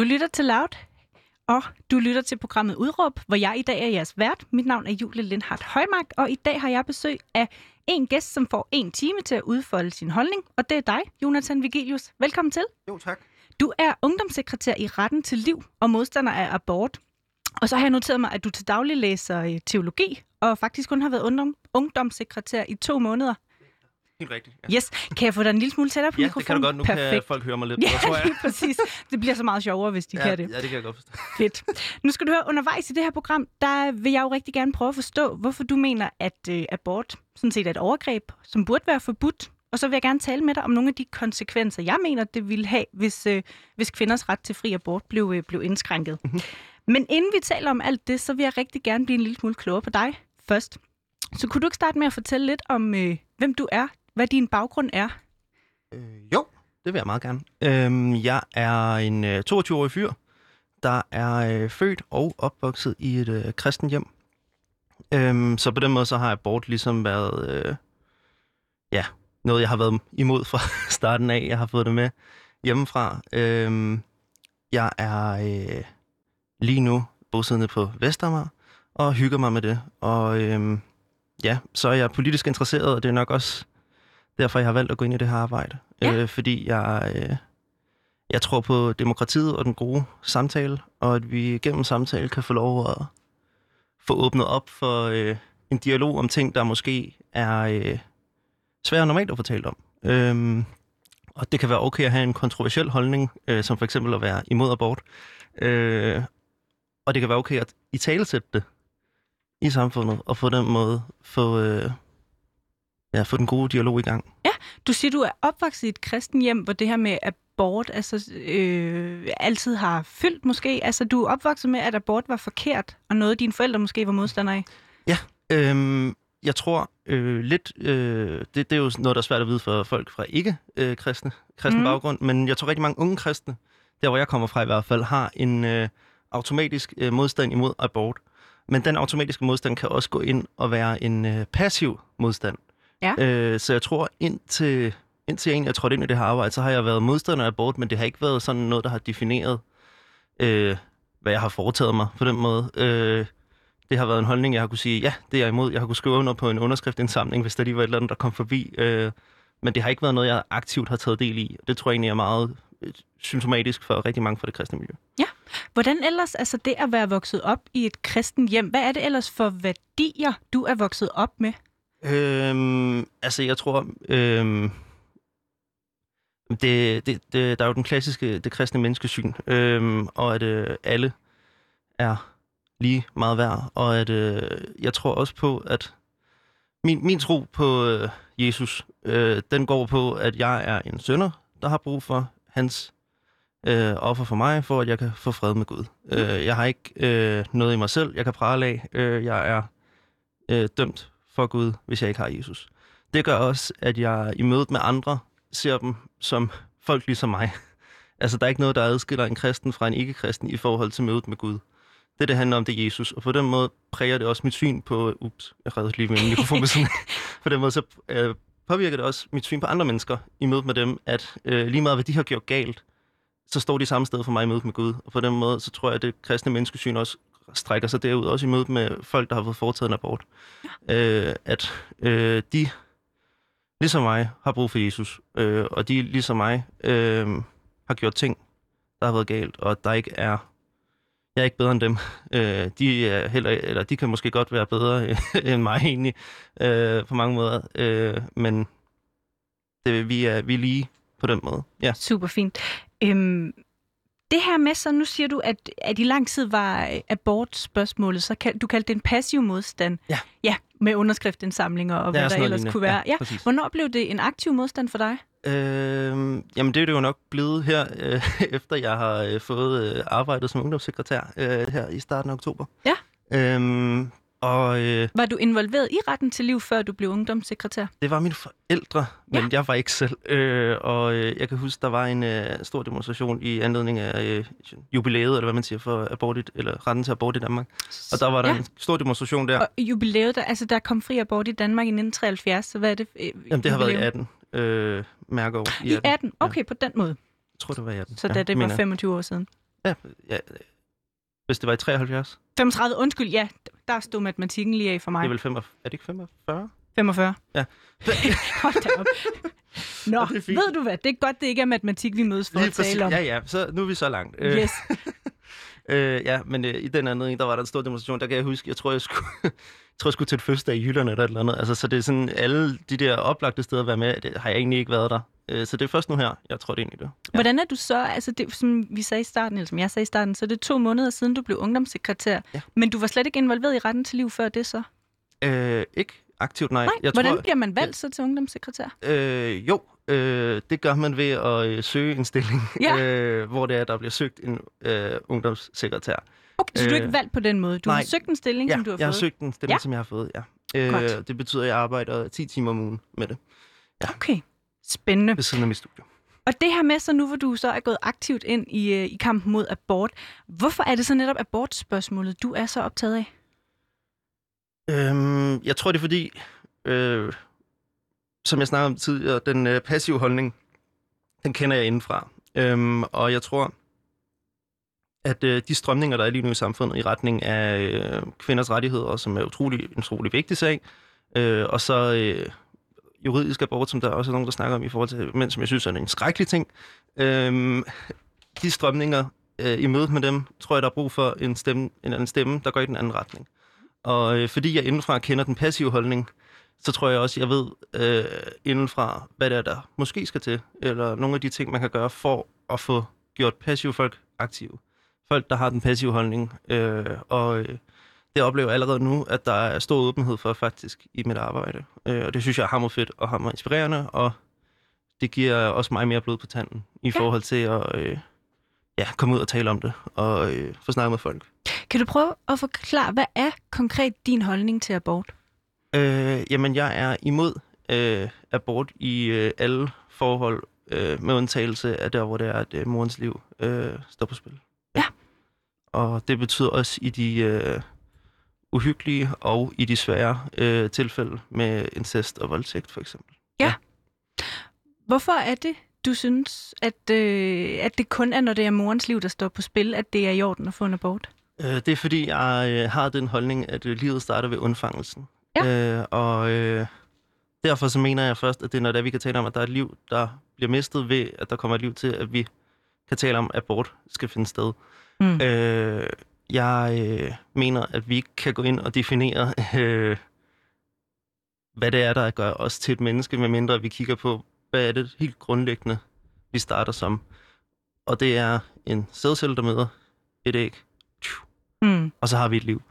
Du lytter til Loud, og du lytter til programmet Udråb, hvor jeg i dag er jeres vært. Mit navn er Julie Lindhardt Højmark, og i dag har jeg besøg af en gæst, som får en time til at udfolde sin holdning, og det er dig, Jonathan Vigilius. Velkommen til. Jo, tak. Du er ungdomssekretær i Retten til Liv og modstander af abort. Og så har jeg noteret mig, at du til daglig læser øh, teologi, og faktisk kun har været ungdom, ungdomssekretær i to måneder. Helt rigtigt. Ja, Yes, kan jeg få dig en lille smule tættere på ja mikrofonen? det kan du godt. Nu Perfekt. kan folk høre mig lidt Ja, bedre, tror jeg. lige præcis. Det bliver så meget sjovere, hvis de ja, kan det. Ja, det kan jeg godt forstå. Fedt. Nu skal du høre, undervejs i det her program, der vil jeg jo rigtig gerne prøve at forstå, hvorfor du mener, at øh, abort sådan set er et overgreb, som burde være forbudt. Og så vil jeg gerne tale med dig om nogle af de konsekvenser, jeg mener, det ville have, hvis, øh, hvis kvinders ret til fri abort blev, øh, blev indskrænket. Mhm. Men inden vi taler om alt det, så vil jeg rigtig gerne blive en lille smule klogere på dig først. Så kunne du ikke starte med at fortælle lidt om, øh, hvem du er, hvad din baggrund er? Øh, jo, det vil jeg meget gerne. Øhm, jeg er en øh, 22-årig fyr, der er øh, født og opvokset i et øh, kristen hjem. Øhm, så på den måde så har abort ligesom været øh, ja, noget, jeg har været imod fra starten af. Jeg har fået det med hjemmefra. Øhm, jeg er øh, lige nu bosiddende på Vestermar og hygger mig med det. Og øhm, ja, så er jeg politisk interesseret, og det er nok også derfor, jeg har valgt at gå ind i det her arbejde. Ja. Øh, fordi jeg, øh, jeg tror på demokratiet og den gode samtale, og at vi gennem samtale kan få lov at få åbnet op for øh, en dialog om ting, der måske er øh, svære normalt at talt om. Øhm, og det kan være okay at have en kontroversiel holdning, øh, som for eksempel at være imod abort. Øh, og det kan være okay at i talesætte det i samfundet, og på den måde få, øh, ja, få den gode dialog i gang. Du siger, du er opvokset i et kristen hjem, hvor det her med abort altså, øh, altid har fyldt måske. Altså, du er opvokset med, at abort var forkert, og noget dine forældre måske var modstandere af. Øhm, jeg tror øh, lidt, øh, det, det er jo noget, der er svært at vide for folk fra ikke-kristne kristne Mhm. baggrund, men jeg tror rigtig mange unge kristne, der hvor jeg kommer fra i hvert fald, har en øh, automatisk øh, modstand imod abort. Men den automatiske modstand kan også gå ind og være en øh, passiv modstand. Ja. Øh, så jeg tror, indtil, indtil jeg egentlig er trådt ind i det her arbejde, så har jeg været modstander af abort, men det har ikke været sådan noget, der har defineret, øh, hvad jeg har foretaget mig på den måde. Øh, det har været en holdning, jeg har kunne sige, ja, det er jeg imod. Jeg har kunne skrive under på en underskriftindsamling, hvis der lige var et eller andet, der kom forbi. Øh, men det har ikke været noget, jeg aktivt har taget del i. Det tror jeg egentlig er meget øh, symptomatisk for rigtig mange fra det kristne miljø. Hvordan ellers, altså det at være vokset op i et kristen hjem, hvad er det ellers for værdier, du er vokset op med? Øhm, altså, jeg tror... Øhm, det, det, det, der er jo den klassiske, det kristne menneskesyn, øhm, og at øh, alle er lige meget værd, og at øh, jeg tror også på, at min, min tro på øh, Jesus, øh, den går på, at jeg er en sønder, der har brug for hans øh, offer for mig, for at jeg kan få fred med Gud. Øh, jeg har ikke øh, noget i mig selv, jeg kan prale af. Øh, jeg er øh, dømt for Gud, hvis jeg ikke har Jesus. Det gør også, at jeg i mødet med andre ser dem som folk ligesom mig. Altså, der er ikke noget, der adskiller en kristen fra en ikke-kristen i forhold til mødet med Gud. Det, det handler om, det er Jesus. Og på den måde præger det også mit syn på... Ups, jeg redder lige min mikrofon med sådan. På den måde så øh, påvirker det også mit syn på andre mennesker i mødet med dem, at øh, lige meget hvad de har gjort galt, så står de samme sted for mig i mødet med Gud. Og på den måde, så tror jeg, at det kristne menneskesyn også strækker sig derud, også i mødet med folk, der har fået foretaget en abort. Øh, at øh, de, ligesom mig, har brug for Jesus. Øh, og de, ligesom mig, øh, har gjort ting, der har været galt, og der ikke er... Jeg er ikke bedre end dem. Øh, de, er heller, eller de kan måske godt være bedre end mig egentlig, øh, på mange måder. Øh, men det, vi, er, vi er lige på den måde. Ja. Super fint. Øhm, det her med, så nu siger du, at, at i lang tid var øh, abortspørgsmålet, så kan, du kaldte det en passiv modstand. Ja. Ja, med underskriftsindsamlinger og hvad Ja, der ellers lignende. kunne være. Ja, Ja. præcis. Hvornår blev det en aktiv modstand for dig? Øh, jamen, det er det jo nok blevet her, øh, efter jeg har øh, fået øh, arbejdet som ungdomssekretær øh, her i starten af oktober. Ja. Øhm, og øh, Var du involveret i retten til liv, før du blev ungdomssekretær? det var mine forældre, men Ja. jeg var ikke selv. Øh, og øh, jeg kan huske, der var en øh, stor demonstration i anledning af øh, jubilæet, eller hvad man siger, for abort i, eller retten til abort i Danmark. Og der var der Ja. ja. en stor demonstration der. Og jubilæet, der, altså der kom fri abort i Danmark i 1973, så hvad er det? øh, Jamen, det har været i jubilæum? 18. Øh, mærkeår i I 18. 18? Okay, på den måde. Jeg tror, det var i 18. Så ja, da det var mener jeg. 25 år siden. Ja, ja, hvis det var i 73. 35, undskyld, ja, der stod matematikken lige af for mig. Det er vel 45, er det ikke 45? 45. Ja. Hold da op. Nå, ved du hvad, det er godt, det ikke er matematik, vi mødes for Lige at tale præcis. om. Ja, ja, så nu er vi så langt. Øh, Yes. Øh, ja, men øh, i den anden der var der en stor demonstration, der kan jeg huske, jeg tror, jeg skulle, jeg tror, jeg skulle til et fødselsdag i Jylland eller et eller andet. Altså, så det er sådan, alle de der oplagte steder at være med, det har jeg egentlig ikke været der. Øh, så det er først nu her, jeg tror det egentlig det. Ja. Hvordan er du så, altså det, som vi sagde i starten, eller som jeg sagde i starten, så er det to måneder siden, du blev ungdomssekretær. Ja. Men du var slet ikke involveret i retten til liv før det så? Øh, ikke aktivt, nej. Nej, jeg hvordan tror, bliver man valgt så til ungdomssekretær? Øh, jo, øh, det gør man ved at øh, søge en stilling, Ja. øh, hvor det er, der bliver søgt en øh, ungdomssekretær. Okay, så du er Øh, ikke valgt på den måde? Du har nej. søgt en stilling, Ja, som du har jeg har fået? søgt en stilling, Ja. ja. som jeg har fået, ja. Godt. Øh, det betyder, at jeg arbejder 10 timer om ugen med det, Okay, spændende. ved siden af mit studie. Og det her med så nu, hvor du så er gået aktivt ind i, øh, i kampen mod abort, hvorfor er det så netop abortspørgsmålet, du er så optaget af? Øhm, jeg tror, det er fordi, øh, som jeg snakkede om tidligere, den øh, passive holdning, den kender jeg indenfra. Øhm, og jeg tror, at øh, de strømninger, der er lige nu i samfundet i retning af øh, kvinders rettigheder, som er utrolig, en utrolig vigtig sag, øh, og så øh, juridisk abort, som der også er nogen, der snakker om i forhold til mænd, som jeg synes er en skrækkelig ting. øh, de strømninger, øh, i mødet med dem, tror jeg, der er brug for en, stemme, en anden stemme, der går i den anden retning. Og øh, fordi jeg indenfra kender den passive holdning, så tror jeg også, jeg ved øh, indenfra, hvad det er, der måske skal til, eller nogle af de ting, man kan gøre for at få gjort passive folk aktive. Folk, der har den passive holdning. Øh, og øh, det oplever jeg allerede nu, at der er stor åbenhed for faktisk i mit arbejde. Øh, og det synes jeg er hammerfedt og hammer inspirerende, og det giver også mig mere blod på tanden i Ja. forhold til at øh, ja, komme ud og tale om det, og øh, få snakket med folk. Kan du prøve at forklare, hvad er konkret din holdning til abort? Øh, jamen, jeg er imod øh, abort i øh, alle forhold, øh, med undtagelse af der, hvor det er, at øh, morens liv øh, står på spil. Ja. Og det betyder også i de øh, uhyggelige og i de svære øh, tilfælde med incest og voldtægt, for eksempel. Hvorfor er det, du synes, at, øh, at det kun er, når det er morens liv, der står på spil, at det er i orden at få en abort? Øh, det er fordi, jeg øh, har den holdning, at øh, livet starter ved undfangelsen. Øh, og øh, derfor så mener jeg først, at det er, når det er, vi kan tale om, at der er et liv, der bliver mistet ved, at der kommer et liv til, at vi kan tale om, at abort skal finde sted. Mm. Øh, jeg øh, mener, at vi ikke kan gå ind og definere, øh, hvad det er, der gør os til et menneske, medmindre vi kigger på, hvad er det helt grundlæggende, vi starter som. Og det er en sædcelle, der møder et æg, Mm. og så har vi et liv.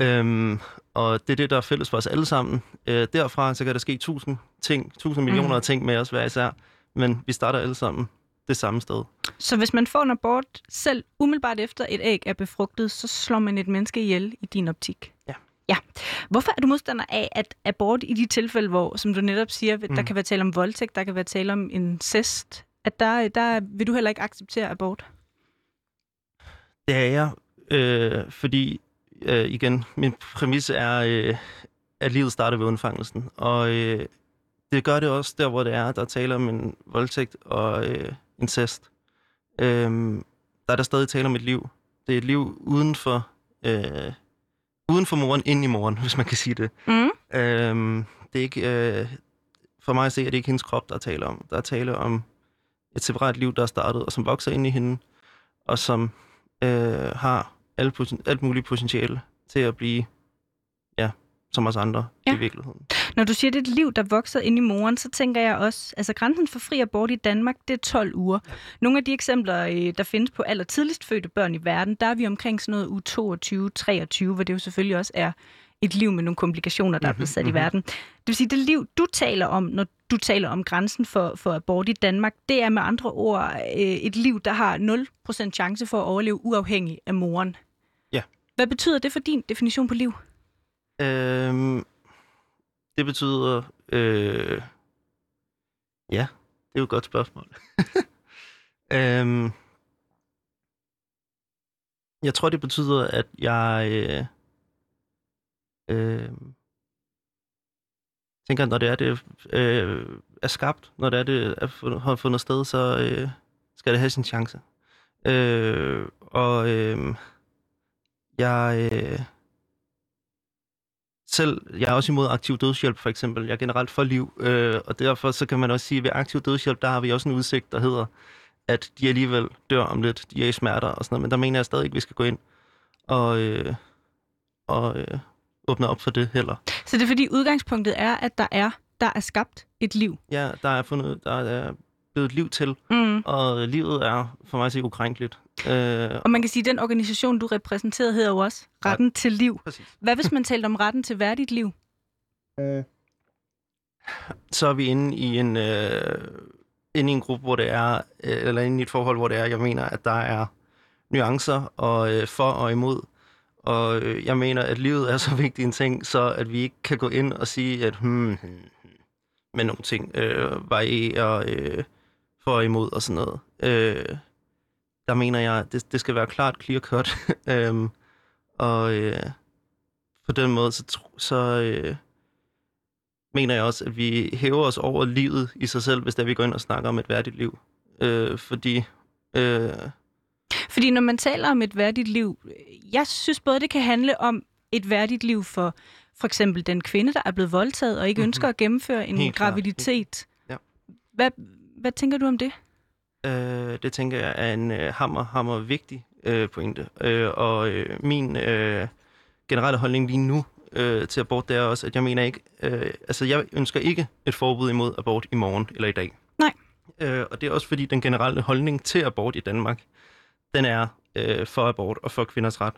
Øhm, og det er det, der er fælles for os alle sammen. Øh, derfra så kan der ske tusind ting, tusind millioner Mm. af ting med os hver især, men vi starter alle sammen det samme sted. Så hvis man får en abort selv umiddelbart efter et æg er befrugtet, så slår man et menneske ihjel i din optik? Ja. Ja. Hvorfor er du modstander af, at abort i de tilfælde, hvor, som du netop siger, der Mm. kan være tale om voldtægt, der kan være tale om incest, at der, der vil du heller ikke acceptere abort? Det er jeg, øh, fordi, øh, igen, min præmis er, øh, at livet starter ved undfangelsen. Og øh, det gør det også der, hvor det er, der taler om en voldtægt og øh, incest. Øh, der er der stadig tale om et liv. Det er et liv uden for, øh, uden for moren, ind i moren, hvis man kan sige det. Mm. Øhm, det er ikke, øh, for mig at se, at det ikke hendes krop, der er tale om. Der er tale om et separat liv, der er startet, og som vokser ind i hende, og som øh, har alt, poten- alt muligt potentiale til at blive, ja, som os andre Ja. i virkeligheden. Når du siger, det er et liv, der vokser ind i moren, så tænker jeg også, altså grænsen for fri abort i Danmark, det er 12 uger. Nogle af de eksempler, øh, der findes på allertidligst fødte børn i verden, der er vi omkring sådan noget uge 22, 23, hvor det jo selvfølgelig også er et liv med nogle komplikationer, der er blevet sat i Mhm, verden. Det vil sige, det liv, du taler om, når du taler om grænsen for, for abort i Danmark, det er med andre ord øh, et liv, der har 0% chance for at overleve uafhængig af moren. Hvad betyder det for din definition på liv? Øhm, det betyder, øh, ja, det er jo et godt spørgsmål. øhm, jeg tror, det betyder, at jeg øh, øh, tænker, når det er, det øh, er skabt, når det er, det er fundet, har fundet sted, så øh, skal det have sin chance. Øh, og øh, jeg... Øh, selv, jeg er også imod aktiv dødshjælp, for eksempel. Jeg er generelt for liv, øh, og derfor så kan man også sige, at ved aktiv dødshjælp, der har vi også en udsigt, der hedder, at de alligevel dør om lidt, de er i smerter og sådan noget, men der mener jeg stadig ikke, vi skal gå ind og, øh, og øh, åbne op for det heller. Så det er fordi udgangspunktet er, at der er, der er skabt et liv? Ja, der er, fundet, der er blevet et liv til, mm. og livet er for mig at ukrænkeligt. Øh, og man kan sige, at den organisation, du repræsenterede, hedder jo også Retten ja, til Liv. Præcis. Hvad hvis man talte om retten til værdigt liv? Øh. Så er vi inde i en, øh, inde i en gruppe, hvor det er, øh, eller inde i et forhold, hvor det er, jeg mener, at der er nuancer og øh, for og imod. Og øh, jeg mener, at livet er så vigtig en ting, så at vi ikke kan gå ind og sige, at hmm, hmm, hmm med nogle ting øh, varierer øh, for og imod og sådan noget. Øh, der mener jeg, det, det skal være klart clear cut. øhm, og øh, på den måde, så, så øh, mener jeg også, at vi hæver os over livet i sig selv, hvis der vi går ind og snakker om et værdigt liv. Øh, fordi... Øh, fordi når man taler om et værdigt liv, jeg synes både, det kan handle om et værdigt liv for for eksempel den kvinde, der er blevet voldtaget og ikke mm-hmm. ønsker at gennemføre en Helt graviditet. Ja. Hvad, hvad tænker du om det? Øh, det tænker jeg er en øh, hammer, hammer vigtig øh, pointe. Øh, og øh, min øh, generelle holdning lige nu øh, til abort, det er også, at jeg mener ikke, øh, altså jeg ønsker ikke et forbud imod abort i morgen eller i dag. Nej. Øh, og det er også fordi den generelle holdning til abort i Danmark, den er øh, for abort og for kvinders ret.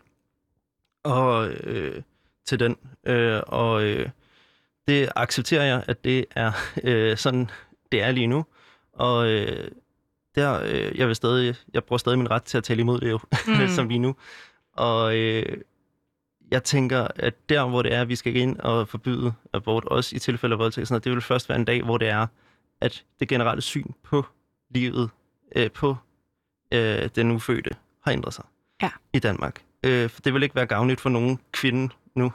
Og øh, til den. Øh, og øh, det accepterer jeg, at det er øh, sådan, det er lige nu. Og øh, der, øh, jeg vil stadig, jeg bruger stadig min ret til at tale imod det jo, mm. som lige nu. Og øh, jeg tænker, at der, hvor det er, at vi skal ind og forbyde abort, også i tilfælde af voldtægt, sådan noget, det vil først være en dag, hvor det er, at det generelle syn på livet, øh, på øh, den ufødte, har ændret sig ja. i Danmark. Øh, for det vil ikke være gavnligt for nogen kvinde nu.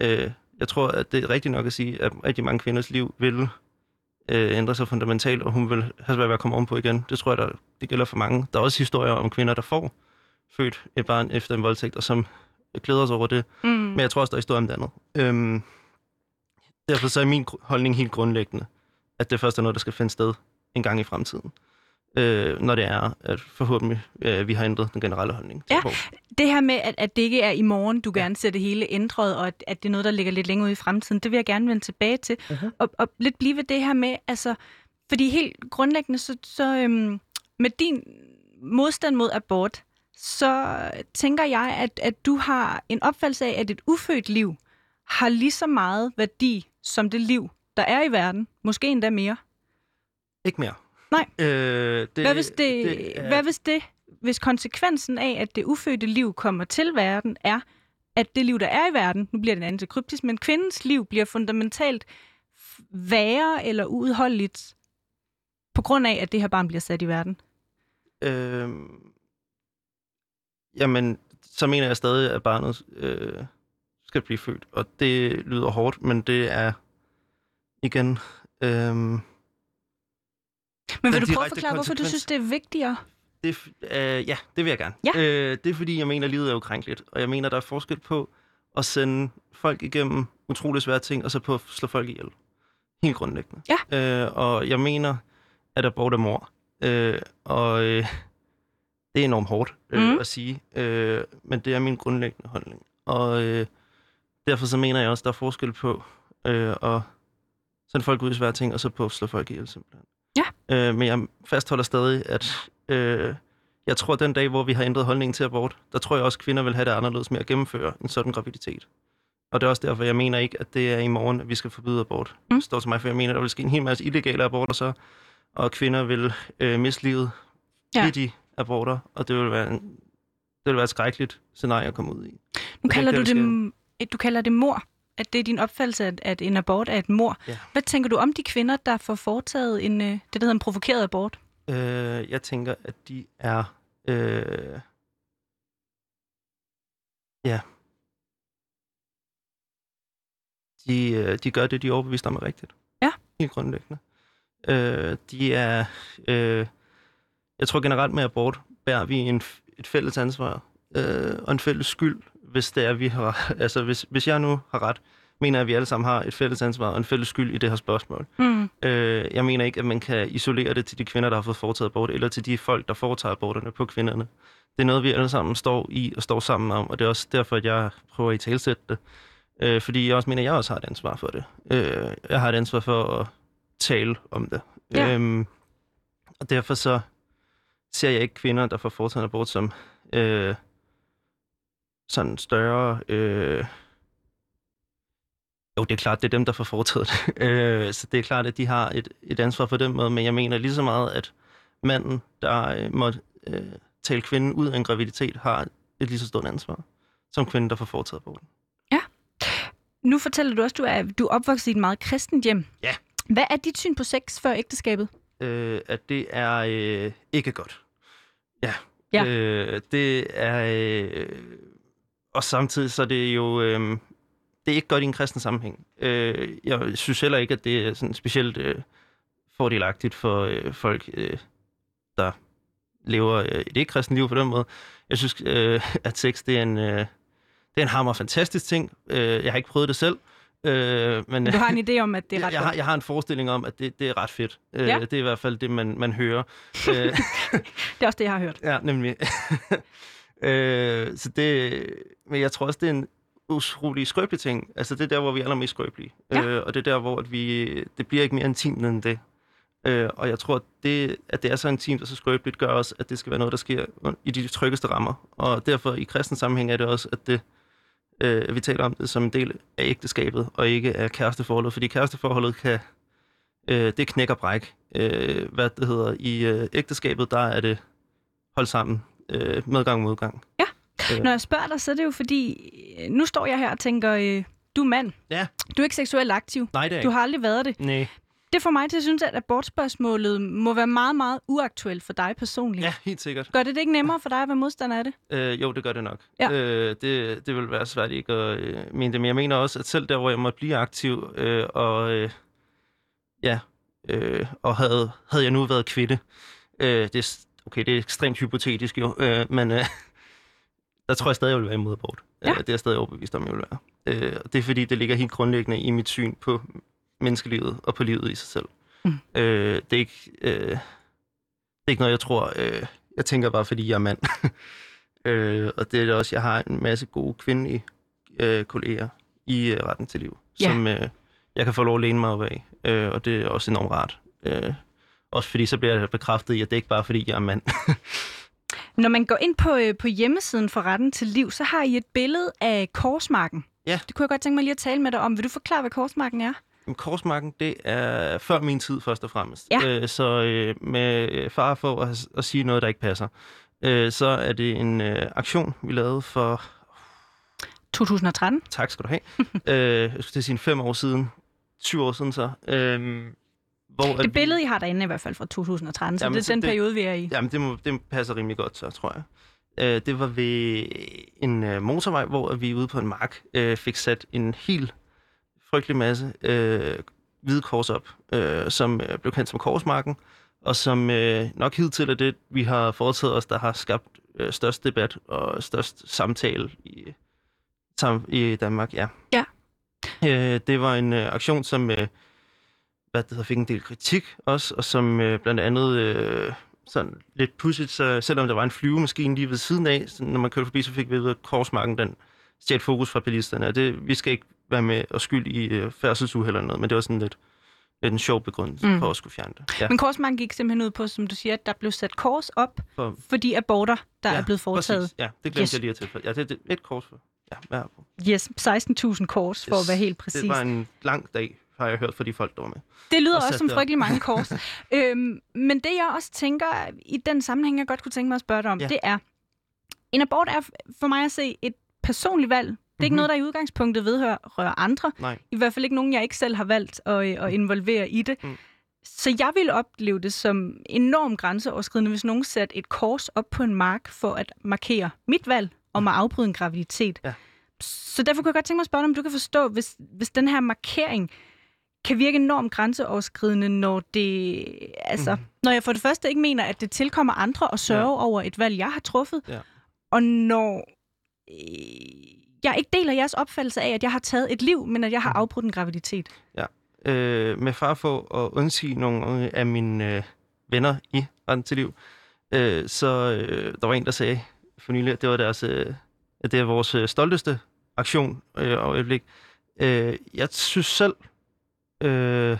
Øh, jeg tror, at det er rigtigt nok at sige, at rigtig mange kvinders liv vil øh, ændre sig fundamentalt, og hun vil have svært ved at komme om på igen. Det tror jeg, der, det gælder for mange. Der er også historier om kvinder, der får født et barn efter en voldtægt, og som glæder sig over det. Mm. Men jeg tror også, der er historier om det andet. Øhm, derfor så er min holdning helt grundlæggende, at det først er noget, der skal finde sted en gang i fremtiden øh, når det er, at forhåbentlig øh, vi har ændret den generelle holdning. Ja, det her med, at, at det ikke er i morgen, du gerne ser det hele ændret, og at, at det er noget, der ligger lidt længere ud i fremtiden, det vil jeg gerne vende tilbage til. Uh-huh. Og, og lidt blive ved det her med, altså, fordi helt grundlæggende, så, så øhm, med din modstand mod abort, så tænker jeg, at, at du har en opfattelse af, at et ufødt liv har lige så meget værdi som det liv, der er i verden. Måske endda mere. Ikke mere. Nej. Øh, det, hvad, hvis det, det er... hvad hvis det, hvis konsekvensen af, at det ufødte liv kommer til verden, er, at det liv, der er i verden, nu bliver det en anden kryptisk, men kvindens liv bliver fundamentalt værre eller uudholdeligt på grund af, at det her barn bliver sat i verden? Øh, jamen, så mener jeg stadig, at barnet øh, skal blive født. Og det lyder hårdt, men det er igen... Øh, men vil du prøve at forklare, hvorfor du synes, det er vigtigere? Det, øh, ja, det vil jeg gerne. Ja. Øh, det er fordi, jeg mener, at livet er ukrænkeligt. Og jeg mener, der er forskel på at sende folk igennem utrolig svære ting, og så på at slå folk ihjel. Helt grundlæggende. Ja. Øh, og jeg mener, at abort er mor. Øh, og øh, det er enormt hårdt øh, mm. at sige. Øh, men det er min grundlæggende holdning. Og øh, derfor så mener jeg også, at der er forskel på øh, at sende folk ud i svære ting, og så på at slå folk ihjel simpelthen. Øh, men jeg fastholder stadig, at øh, jeg tror, at den dag, hvor vi har ændret holdningen til abort, der tror jeg også, at kvinder vil have det anderledes med at gennemføre en sådan graviditet. Og det er også derfor, jeg mener ikke, at det er i morgen, at vi skal forbyde abort. Mm. Det står til mig, for jeg mener, at der vil ske en hel masse illegale aborter så, og kvinder vil øh, miste livet ja. i de aborter, og det vil være en, det vil være et skrækkeligt scenarie at komme ud i. Nu kalder du det, du kalder det mor at det er din opfattelse, at, at en abort er et mor. Ja. Hvad tænker du om de kvinder, der får foretaget en, øh, det, der hedder en provokeret abort? Øh, jeg tænker, at de er... Øh, ja. De, øh, de gør det, de er overbevist om er rigtigt. Ja. Helt grundlæggende. Øh, de er... Øh, jeg tror generelt med abort bærer vi en, et fælles ansvar øh, og en fælles skyld, hvis det er, vi har... Altså, hvis, hvis jeg nu har ret, mener jeg, at vi alle sammen har et fælles ansvar og en fælles skyld i det her spørgsmål. Mm. Øh, jeg mener ikke, at man kan isolere det til de kvinder, der har fået foretaget abort, eller til de folk, der foretager aborterne på kvinderne. Det er noget, vi alle sammen står i og står sammen om, og det er også derfor, at jeg prøver at talsætte det. Øh, fordi jeg også mener, at jeg også har et ansvar for det. Øh, jeg har et ansvar for at tale om det. Ja. Øhm, og derfor så ser jeg ikke kvinder, der får foretaget abort som øh, sådan større... Øh, jo, det er klart, det er dem, der får foretaget det. øh, så det er klart, at de har et, et ansvar for den måde, men jeg mener lige så meget, at manden, der øh, måtte øh, tale kvinden ud af en graviditet, har et lige så stort ansvar som kvinden, der får foretaget aborten. Nu fortæller du også, at du er, du er opvokset i et meget kristent hjem. Ja. Hvad er dit syn på sex før ægteskabet? øh, at det er øh, ikke godt. Ja. Ja. Øh, det er... Øh, og samtidig så er det jo... Øh, det er ikke godt i en kristen sammenhæng. Øh, jeg synes heller ikke, at det er sådan specielt øh, fordelagtigt for øh, folk, øh, der lever øh, et ikke-kristen liv på den måde. Jeg synes, øh, at sex det er en, øh, det er en hammer fantastisk ting. Øh, jeg har ikke prøvet det selv. Øh, men, Du har en idé om, at det er ret jeg, har, jeg har en forestilling om, at det, det er ret fedt. Øh, Ja. Det er i hvert fald det, man, man hører. øh, Det er også det, jeg har hørt. ja, nemlig. øh, så det, men jeg tror også, det er en utrolig skrøbelig ting. Altså, det er der, hvor vi er allermest skrøbelige. Ja. Øh, og det er der, hvor at vi, det bliver ikke mere intimt end det. Øh, og jeg tror, at det, at det er så intimt og så skrøbeligt, gør også, at det skal være noget, der sker i de tryggeste rammer. Og derfor i kristen sammenhæng er det også, at det, øh, vi taler om det som en del af ægteskabet, og ikke af kæresteforholdet. Fordi kæresteforholdet kan, øh, det knækker bræk. Øh, hvad det hedder, i øh, ægteskabet, der er det hold sammen, øh, medgang og modgang. Ja. Øh, Når jeg spørger dig, så er det jo fordi, øh, nu står jeg her og tænker, øh, du er mand. Ja. Du er ikke seksuelt aktiv. nej, det er Du har aldrig været det. Nej. Det får mig til at synes, at abortspørgsmålet må være meget, meget uaktuelt for dig personligt. Ja, helt sikkert. Gør det det ikke nemmere for dig at være modstander af det? Øh, jo, det gør det nok. Ja. Øh, det, det vil være svært ikke at øh, mene det, men jeg mener også, at selv der, hvor jeg måtte blive aktiv, øh, og øh, ja, øh, og havde, havde jeg nu været kvinde, øh, det, okay, det er ekstremt hypotetisk jo, øh, men øh, der tror jeg stadig, jeg vil være imod abort. Ja. Øh, det er jeg stadig overbevist om, jeg vil være. Øh, det er fordi, det ligger helt grundlæggende i mit syn på menneskelivet og på livet i sig selv. Mm. Øh, det, er ikke, øh, det er ikke noget, jeg tror, øh, jeg tænker bare, fordi jeg er mand. øh, og det er det også, jeg har en masse gode kvindelige øh, kolleger i øh, retten til liv, Ja. som øh, jeg kan få lov at læne mig op af. Øh, og det er også enormt rart. Øh, også fordi så bliver jeg bekræftet i, at det ikke bare er, fordi jeg er mand. Når man går ind på, øh, på hjemmesiden for retten til liv, så har I et billede af korsmarken. Ja. Det kunne jeg godt tænke mig lige at tale med dig om. Vil du forklare, hvad korsmarken er? Korsmarken, det er før min tid først og fremmest. Ja. Øh, så øh, med far for at, at sige noget, der ikke passer, øh, så er det en øh, aktion, vi lavede for 2013. Tak skal du have. øh, jeg skulle til at sige fem år siden. Syv år siden så. Øh, hvor at Det billede, I har derinde, er i hvert fald fra 2013, så Jamen, det er så den det- periode, vi er i. Jamen, det, må, det passer rimelig godt så, tror jeg. Øh, det var ved en øh, motorvej, hvor vi ude på en mark øh, fik sat en helt frygtelig masse øh, hvide kors op, øh, som øh, blev kendt som korsmarken, og som øh, nok hidtil er det, vi har foretaget os, der har skabt øh, størst debat og størst samtale i, sam, i Danmark, ja. Ja. Øh, det var en øh, aktion, som øh, hvad det hedder, fik en del kritik også, og som øh, blandt andet øh, sådan lidt pudsigt, så selvom der var en flyvemaskine lige ved siden af, så når man kørte forbi, så fik vi vide, at korsmarken den stjal fokus fra bilisterne. Og det, vi skal ikke være med og skyld i øh, færdselsuheld eller noget, men det var sådan lidt, lidt en sjov begrundelse Mm. for at skulle fjerne det. Ja, Men korsmarken gik simpelthen ud på, som du siger, at der blev sat kors op for, for de aborter, der ja, er blevet foretaget. Præcis. Ja, det glemte Yes. jeg lige at tilfælde. Ja, det, er et kors for. Ja. Yes, 16.000 kors, for Yes. at være helt præcis. Det var en lang dag, har jeg hørt fra de folk, der var med. Det lyder Og også som op. frygtelig mange kors. øhm, men det, jeg også tænker, i den sammenhæng, jeg godt kunne tænke mig at spørge dig om, ja. Det er, en abort er for mig at se et personligt valg. Det er mm-hmm. ikke Mhm. noget, der i udgangspunktet vedrører andre. Nej. I hvert fald ikke nogen, jeg ikke selv har valgt at, øh, at involvere i det. Mm. Så jeg vil opleve det som enormt grænseoverskridende, hvis nogen satte et kors op på en mark for at markere mit valg om at afbryde en graviditet. Ja. Så derfor kunne jeg godt tænke mig at spørge dig, om du kan forstå, hvis, hvis den her markering kan virke enormt grænseoverskridende, når det... Altså, mm. når jeg for det første ikke mener, at det tilkommer andre at sørge ja. over et valg, jeg har truffet, Ja. og når øh, jeg ikke deler jeres opfattelse af, at jeg har taget et liv, men at jeg har afbrudt en graviditet. øh, med far for at undsige nogle af mine øh, venner i Retten til Liv. Øh, så øh, der var en, der sagde for nylig, at det var deres, øh, at det er vores øh, stolteste aktion øh, og øjeblik. Øh, jeg synes selv, øh,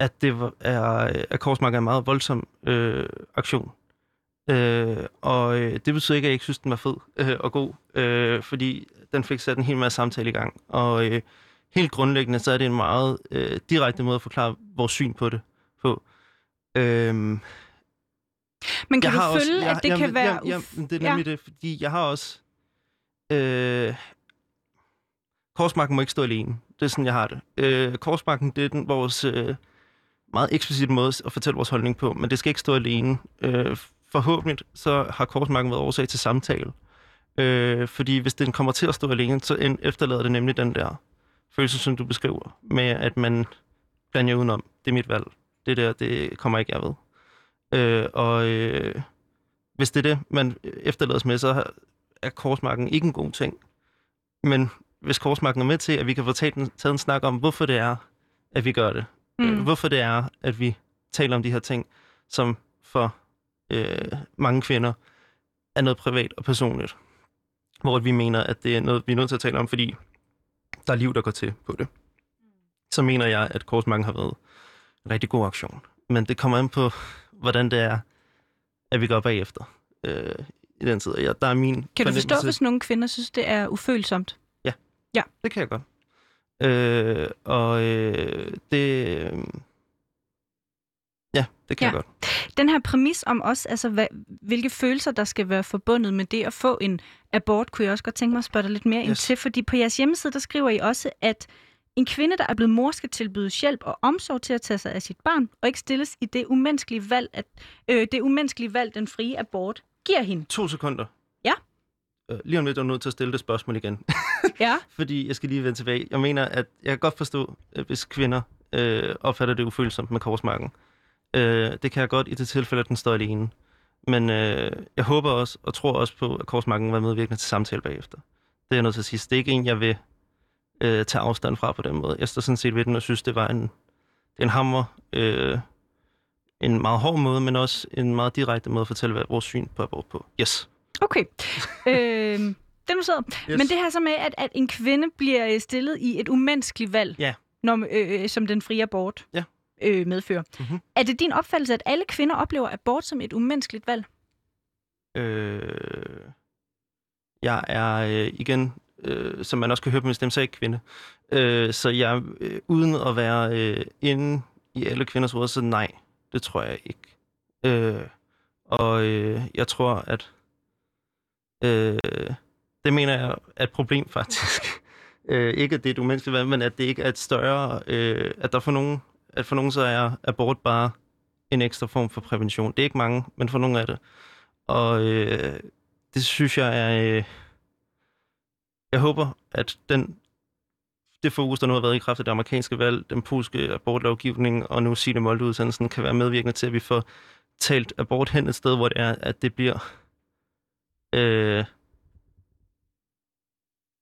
at det var, er, at Korsmark er en meget voldsom øh, aktion. Øh, og øh, det betyder ikke, at jeg ikke synes, den var fed øh, og god, øh, fordi den fik sat en hel masse samtale i gang. Og øh, helt grundlæggende, så er det en meget øh, direkte måde at forklare vores syn på det på. Øhm, Men kan jeg du følge, også, jeg, at det jeg, kan være... Jeg, uf- det er nemlig ja. det, fordi jeg har også... Øh, Korsmarken må ikke stå alene. Det er sådan, jeg har det. Øh, Korsmarken, det er den, vores øh, meget eksplicit måde at fortælle vores holdning på, men det skal ikke stå alene. Øh, forhåbentlig så har Korsmarken været årsag til samtale. Øh, fordi hvis den kommer til at stå alene, så efterlader det nemlig den der følelse, som du beskriver, med at man blander udenom. Det er mit valg. Det der, det kommer ikke jeg ved. Øh, og øh, hvis det er det, man efterlades med, så er korsmarken ikke en god ting. Men hvis korsmarken er med til, at vi kan få taget en, taget en snak om, hvorfor det er, at vi gør det. Mm. Mm. Hvorfor det er, at vi taler om de her ting, som for øh, mange kvinder er noget privat og personligt. Hvor vi mener, at det er noget, vi er nødt til at tale om, fordi der er liv, der går til på det. Så mener jeg, at korsmarken har været en rigtig god aktion. Men det kommer an på, hvordan det er, at vi går bagefter øh, i den tid. Ja, der er min Kan du forstå, hvis nogle kvinder synes, det er ufølsomt? Det kan jeg godt. Øh, og øh, det... Øh, ja, det kan Ja. jeg godt. Den her præmis om os, altså hvad, hvilke følelser, der skal være forbundet med det at få en abort, kunne jeg også godt tænke mig at spørge dig lidt mere yes. ind til, fordi på jeres hjemmeside, der skriver I også, at en kvinde, der er blevet mor, skal tilbydes hjælp og omsorg til at tage sig af sit barn, og ikke stilles i det umenneskelige valg, at, øh, det umenneskelige valg, den frie abort giver hende. To sekunder. Øh, lige om lidt er nødt til at stille det spørgsmål igen. Ja. Fordi jeg skal lige vende tilbage. Jeg mener, at jeg kan godt forstå, hvis kvinder øh, opfatter det ufølsomt med korsmarken. Øh, det kan jeg godt i det tilfælde, at den står alene. Men øh, jeg håber også, og tror også på, at korsmarken var medvirkende til samtale bagefter. Det er jeg nødt til at sige. Det er ikke en, jeg vil øh, tage afstand fra på den måde. Jeg står sådan set ved den og synes, det var en, det er en hammer, øh, en meget hård måde, men også en meget direkte måde at fortælle hvad vores syn på abort på. Yes. Okay. øh, det er nu så. yes. Men det her så med, at, at en kvinde bliver øh, stillet i et umenneskeligt valg, Ja. når, øh, øh, som den frie abort Ja. øh, medfører. Mhm. Er det din opfattelse, at alle kvinder oplever abort som et umenneskeligt valg? Øh, jeg er øh, igen, øh, som man også kan høre på min stemme, så ikke kvinde. Øh, så jeg, øh, uden at være øh, inde i alle kvinders råd, så nej, det tror jeg ikke. Øh, og øh, jeg tror, at øh, det mener jeg er et problem faktisk. øh, ikke at det er et umenneskeligt valg, men at det ikke er et større, øh, at der for nogen, at for nogen så er abort bare en ekstra form for prævention. Det er ikke mange, men for nogle er det. Og øh, det synes jeg er... Øh, jeg håber, at den, det fokus, der nu har været i kraft af det amerikanske valg, den polske abortlovgivning og nu Signe Molde-udsendelsen, kan være medvirkende til, at vi får talt abort hen et sted, hvor det er, at det bliver... Øh,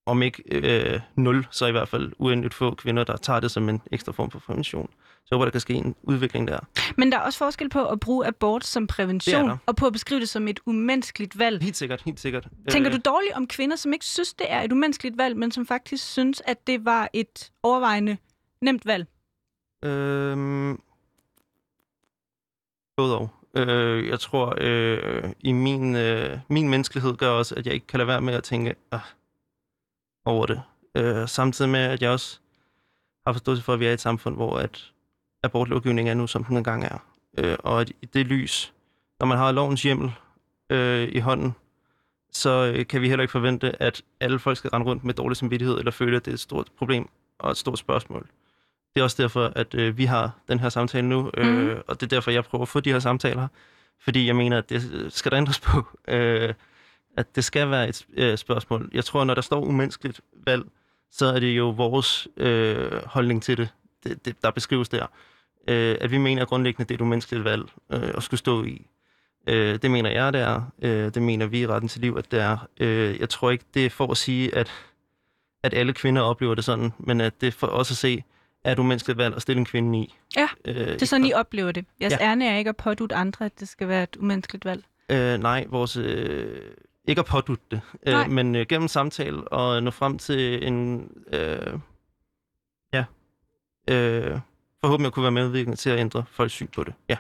om ikke øh, nul, så i hvert fald uendeligt få kvinder, der tager det som en ekstra form for prævention. Så jeg håber, der kan ske en udvikling der. Men der er også forskel på at bruge abort som prævention, og på at beskrive det som et umenneskeligt valg. Helt sikkert, helt sikkert. Tænker Øh, du dårligt om kvinder, som ikke synes, det er et umenneskeligt valg, men som faktisk synes, at det var et overvejende nemt valg? Øhm, både og. Øh, jeg tror, øh, i min, øh, min menneskelighed gør også, at jeg ikke kan lade være med at tænke ah, over det. Øh, samtidig med, at jeg også har forståelse for, at vi er i et samfund, hvor at abortlovgivningen er nu, som den engang er. Øh, og at i det lys, når man har lovens hjemmel øh, i hånden, så øh, kan vi heller ikke forvente, at alle folk skal rende rundt med dårlig samvittighed, eller føle, at det er et stort problem og et stort spørgsmål. Det er også derfor, at øh, vi har den her samtale nu, øh, Mhm. og det er derfor, jeg prøver at få de her samtaler. Fordi jeg mener, at det skal der ændres på. Øh, at det skal være et øh, spørgsmål. Jeg tror, når der står umenneskeligt valg, så er det jo vores øh, holdning til det. det, det, der beskrives der. Øh, at vi mener grundlæggende, det er et umenneskeligt valg øh, at skulle stå i. Øh, det mener jeg, det er. Øh, det mener vi i Retten til Liv, at det er. Øh, jeg tror ikke, det er for at sige, at, at alle kvinder oplever det sådan, men at det for os at se, er et umenneskeligt valg at stille en kvinde i. Ja, øh, det er sådan, I oplever det. Jeres ja. ærne er ikke at pådute andre, at det skal være et umenneskeligt valg. Øh, nej, vores... Øh, ikke at pådute det, øh, men øh, gennem samtale og nå frem til en... Øh, ja. Øh, forhåbentlig at kunne være medvirkende til at ændre folks syn på det. Ja.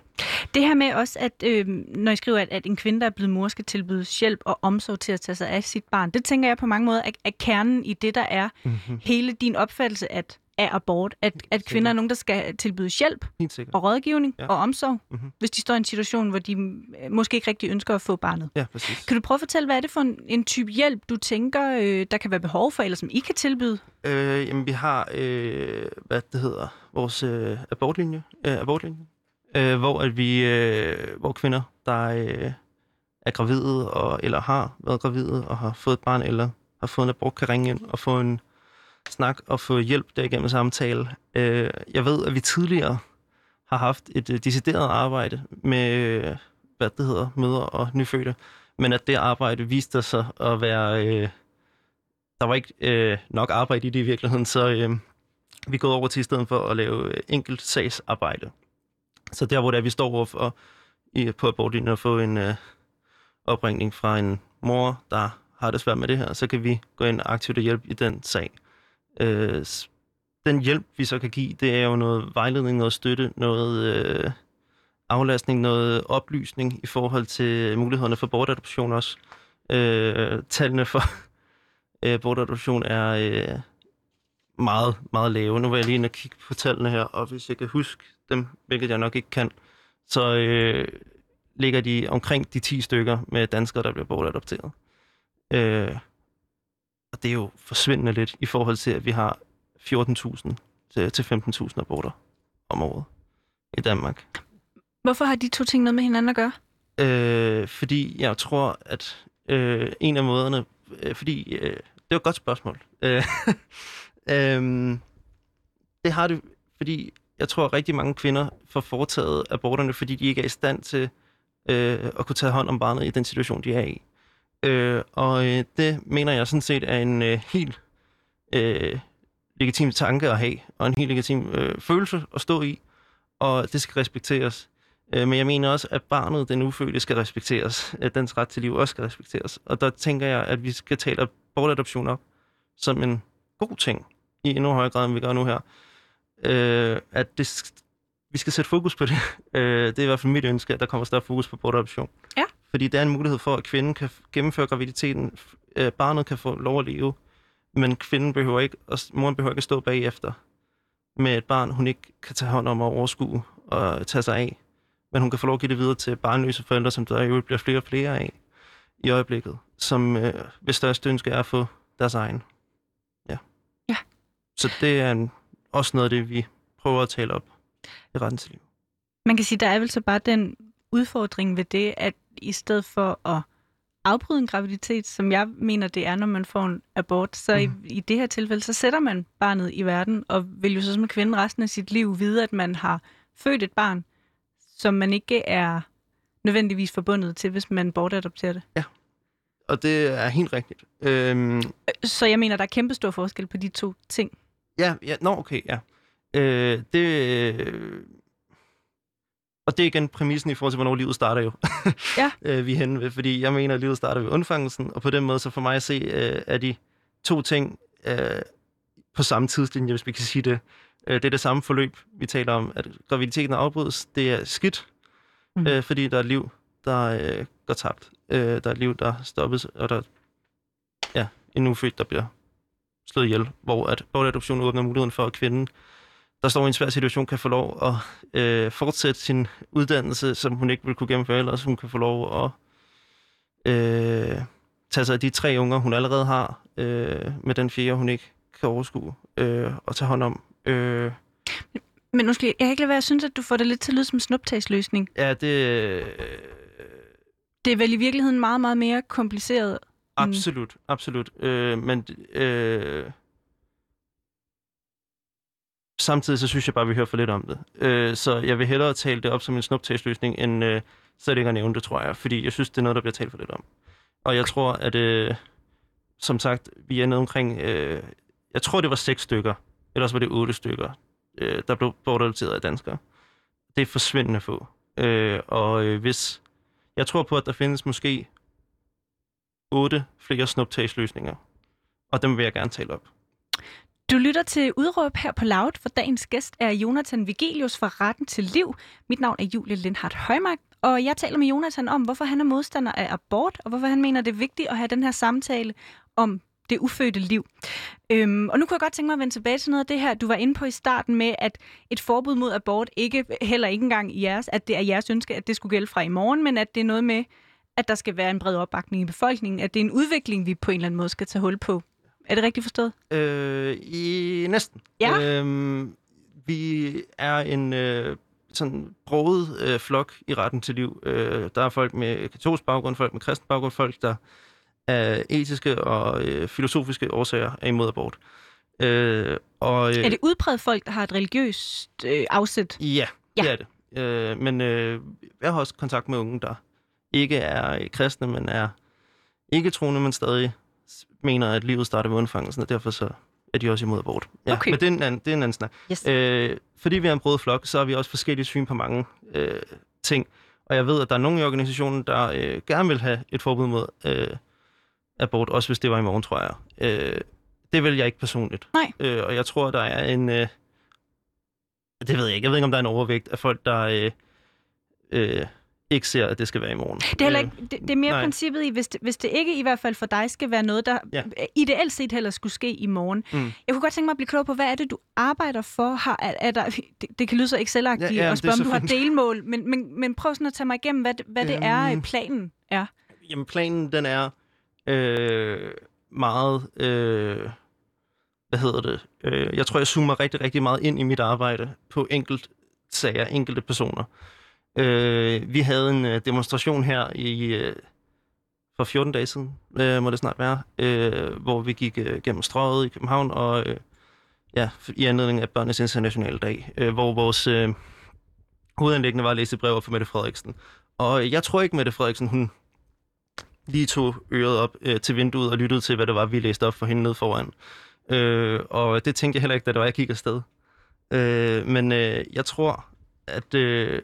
Det her med også, at øh, når I skriver, at, at en kvinde, der er blevet mor, skal tilbydes hjælp og omsorg til at tage sig af sit barn, det tænker jeg på mange måder er, er kernen i det, der er mm-hmm. hele din opfattelse, at af abort, at, at kvinder er nogen, der skal tilbydes hjælp og rådgivning ja. og omsorg, mm-hmm. hvis de står i en situation, hvor de øh, måske ikke rigtig ønsker at få barnet. Ja, præcis. Kan du prøve at fortælle, hvad er det for en, en type hjælp, du tænker, øh, der kan være behov for, eller som I kan tilbyde? Øh, jamen, vi har, øh, hvad det hedder, vores øh, abortlinje, øh, abortlinje øh, hvor, at vi, øh, hvor kvinder, der øh, er gravide, og, eller har været gravide og har fået et barn, eller har fået en abort, kan ringe ind og få en snak og få hjælp derigennem samtale. Øh, jeg ved, at vi tidligere har haft et øh, decideret arbejde med, øh, hvad det hedder, mødre og nyfødte, men at det arbejde viste sig at være... Øh, der var ikke øh, nok arbejde i det i virkeligheden, så øh, vi er gået over til i stedet for at lave øh, enkelt sagsarbejde. Så der, hvor det er, vi står over for, i, på abortlinjen at få en øh, opringning fra en mor, der har det svært med det her, så kan vi gå ind aktivt og hjælpe i den sag. Øh, den hjælp, vi så kan give, det er jo noget vejledning, noget støtte, noget øh, aflastning, noget oplysning i forhold til mulighederne for bortadoption også. Øh, tallene for øh, bortadoption er øh, meget, meget lave. Nu vil jeg lige inde og kigge på tallene her, og hvis jeg kan huske dem, hvilket jeg nok ikke kan, så øh, ligger de omkring de 10 stykker med danskere, der bliver bortadopteret. Øh, og det er jo forsvindende lidt i forhold til, at vi har 14.000 til, til 15.000 aborter om året i Danmark. Hvorfor har de to ting noget med hinanden at gøre? Øh, fordi jeg tror, at øh, en af måderne... Øh, fordi... Øh, det er et godt spørgsmål. Øh, øh, det har det, fordi jeg tror, at rigtig mange kvinder får foretaget aborterne, fordi de ikke er i stand til øh, at kunne tage hånd om barnet i den situation, de er i. Øh, og øh, det mener jeg sådan set er en øh, helt øh, legitim tanke at have, og en helt legitim øh, følelse at stå i, og det skal respekteres. Øh, men jeg mener også, at barnet, den ufødte, skal respekteres. At dens ret til liv også skal respekteres. Og der tænker jeg, at vi skal tale abortadoption op som en god ting, i endnu højere grad, end vi gør nu her. Øh, at det, vi skal sætte fokus på det. Øh, det er i hvert fald mit ønske, at der kommer større fokus på bortadoption. Ja. Fordi det er en mulighed for, at kvinden kan gennemføre graviditeten. Øh, barnet kan få lov at leve, men kvinden behøver ikke, og moren behøver ikke at stå bagefter med et barn, hun ikke kan tage hånd om og overskue og tage sig af. Men hun kan få lov at give det videre til barnløse forældre, som der jo bliver flere og flere af i øjeblikket, som øh, hvis største ønske er at få deres egen. Ja. Ja. Så det er en, også noget af det, vi prøver at tale op i retten til liv. Man kan sige, der er vel så bare den udfordring ved det, at i stedet for at afbryde en graviditet, som jeg mener, det er, når man får en abort, så mm. i, i det her tilfælde, så sætter man barnet i verden, og vil jo så som kvinde resten af sit liv vide, at man har født et barn, som man ikke er nødvendigvis forbundet til, hvis man bortadopterer det. Ja, og det er helt rigtigt. Øhm... Så jeg mener, der er kæmpe stor forskel på de to ting. Ja, ja, nå, okay, ja. Øh, det, øh, og det er igen præmissen i forhold til, hvornår livet starter jo. Ja. øh, vi er henne ved, fordi jeg mener, at livet starter ved undfangelsen, og på den måde, så for mig at se, øh, er de to ting øh, på samme tidslinje, hvis vi kan sige det. Øh, det er det samme forløb, vi taler om, at graviditeten afbrydes, det er skidt, mm. øh, fordi der er liv, der øh, går tabt. Øh, der er liv, der stoppes, og der ja, en ufødt, der bliver slået ihjel, hvor at bortadoption åbner muligheden for, at kvinden der står i en svær situation, kan få lov at øh, fortsætte sin uddannelse, som hun ikke vil kunne gennemføre ellers. Hun kan få lov at øh, tage sig af de tre unger, hun allerede har, øh, med den fjerde, hun ikke kan overskue øh, og tage hånd om. Øh. Men måske, jeg kan ikke lade være, jeg synes, at du får det lidt til at lyde som en snuptagsløsning. Ja, det... Øh, det er vel i virkeligheden meget, meget mere kompliceret. Mm. Absolut, absolut. Øh, men... Øh, samtidig så synes jeg bare, at vi hører for lidt om det. Øh, så jeg vil hellere tale det op som en snuptagsløsning, end øh, slet ikke at nævne det, tror jeg. Fordi jeg synes, det er noget, der bliver talt for lidt om. Og jeg tror, at øh, som sagt, vi er nede omkring, øh, jeg tror, det var seks stykker, ellers var det otte stykker, øh, der blev bortadopteret af danskere. Det er forsvindende få. Øh, og øh, hvis, jeg tror på, at der findes måske otte flere snuptagsløsninger, og dem vil jeg gerne tale op. Du lytter til Udråb her på Loud, for dagens gæst er Jonathan Vigelius fra Retten til Liv. Mit navn er Julie Lindhardt Højmark, og jeg taler med Jonathan om, hvorfor han er modstander af abort, og hvorfor han mener, det er vigtigt at have den her samtale om det ufødte liv. Øhm, og nu kunne jeg godt tænke mig at vende tilbage til noget af det her, du var inde på i starten med, at et forbud mod abort ikke heller ikke engang i jeres, at det er jeres ønske, at det skulle gælde fra i morgen, men at det er noget med, at der skal være en bred opbakning i befolkningen, at det er en udvikling, vi på en eller anden måde skal tage hul på. Er det rigtigt forstået? Øh, i næsten. Ja. Øhm, vi er en øh, sådan broget øh, flok i retten til liv. Øh, der er folk med katolsk baggrund, folk med kristen baggrund, folk, der af etiske og øh, filosofiske årsager er imod abort. Øh, og, øh, Er det udpræget folk, der har et religiøst øh, afsæt? Ja, Ja. det er det. Øh, men øh, jeg har også kontakt med unge, der ikke er kristne, men er ikke troende, men stadig mener, at livet starter ved undfangelsen, og derfor så er de også imod abort. Ja, Okay. Men det er en anden, det er en anden snak. Yes. Øh, fordi vi er en brodet flok, så har vi også forskellige syn på mange øh, ting. Og jeg ved, at der er nogle i organisationen, der øh, gerne vil have et forbud mod øh, abort, også hvis det var i morgen, tror jeg. Øh, det vil jeg ikke personligt. Nej. Øh, og jeg tror, der er en... Øh, det ved jeg ikke. Jeg ved ikke, om der er en overvægt af folk, der øh, øh, ikke ser, at det skal være i morgen. Det er, heller Øh, ikke, det, det er mere nej. princippet i, hvis det, hvis det ikke i hvert fald for dig skal være noget, der Ja. ideelt set heller skulle ske i morgen. Mm. Jeg kunne godt tænke mig at blive klog på, hvad er det, du arbejder for? Har, er, er der, det, det kan lyde så Excel-agtigt Ja, ja, at spørge, om du har delmål, men, men, men prøv sådan at tage mig igennem, hvad, hvad det er, Øhm. øh, planen er. Jamen, planen, den er øh, meget... Øh, hvad hedder det? Øh, jeg tror, jeg zoomer rigtig, rigtig meget ind i mit arbejde på enkelt sager, enkelte personer. Øh, vi havde en øh, demonstration her i øh, for 14 dage siden, øh, må det snart være, øh, hvor vi gik øh, gennem strøget i København, og øh, ja, i anledning af Børnenes Internationale Dag, øh, hvor vores øh, hovedanlæggende var at læse brev op for Mette Frederiksen. Og jeg tror ikke, Mette Frederiksen, hun lige tog øret op øh, til vinduet og lyttede til, hvad det var, vi læste op for hende ned foran. Øh, og det tænkte jeg heller ikke, da det var, jeg gik afsted. Øh, men øh, jeg tror, at øh,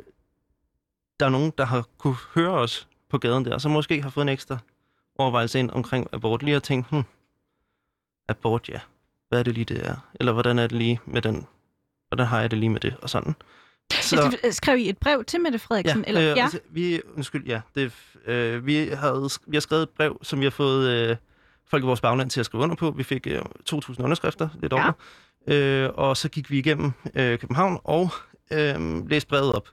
der er nogen, der har kunne høre os på gaden der, som måske har fået en ekstra overvejelse ind omkring abort. Lige har tænkt, hmm, abort, ja. Hvad er det lige, det er? Eller hvordan er det lige med den? Hvordan har jeg det lige med det? Og sådan. Så... Skrev I et brev til Mette Frederiksen? eller? Øh, altså, vi, undskyld, ja. Det, øh, vi, havde, vi har skrevet et brev, som vi har fået øh, folk i vores bagland til at skrive under på. Vi fik øh, 2.000 underskrifter, lidt Ja. over. Øh, og så gik vi igennem øh, København og øh, læste brevet op.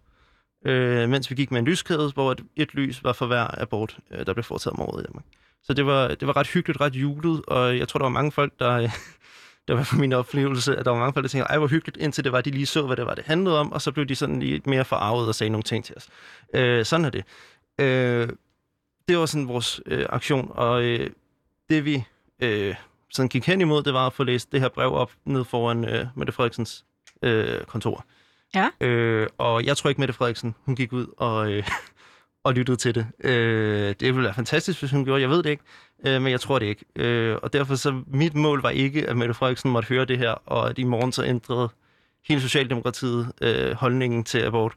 Øh, mens vi gik med en lyskæde, hvor et, et lys var for hver abort, øh, der blev foretaget om året i Danmark. Så det var, det var ret hyggeligt, ret julet, og jeg tror, der var mange folk, der... Øh, det var for min oplevelse, at der var mange folk, der tænkte, ej, hvor hyggeligt, indtil det var, at de lige så, hvad det var, det handlede om, og så blev de sådan lige mere forarvet og sagde nogle ting til os. Øh, sådan er det. Øh, det var sådan vores øh, aktion, og øh, det vi øh, sådan gik hen imod, det var at få læst det her brev op ned foran øh, Mette Frederiksens øh, kontor. Ja. Øh, og jeg tror ikke, Mette Frederiksen, hun gik ud og, øh, og lyttede til det. Øh, det ville være fantastisk, hvis hun gjorde, jeg ved det ikke, øh, men jeg tror det ikke. Øh, og derfor så mit mål var ikke, at Mette Frederiksen måtte høre det her, og at i morgen så ændrede hele Socialdemokratiet øh, holdningen til abort.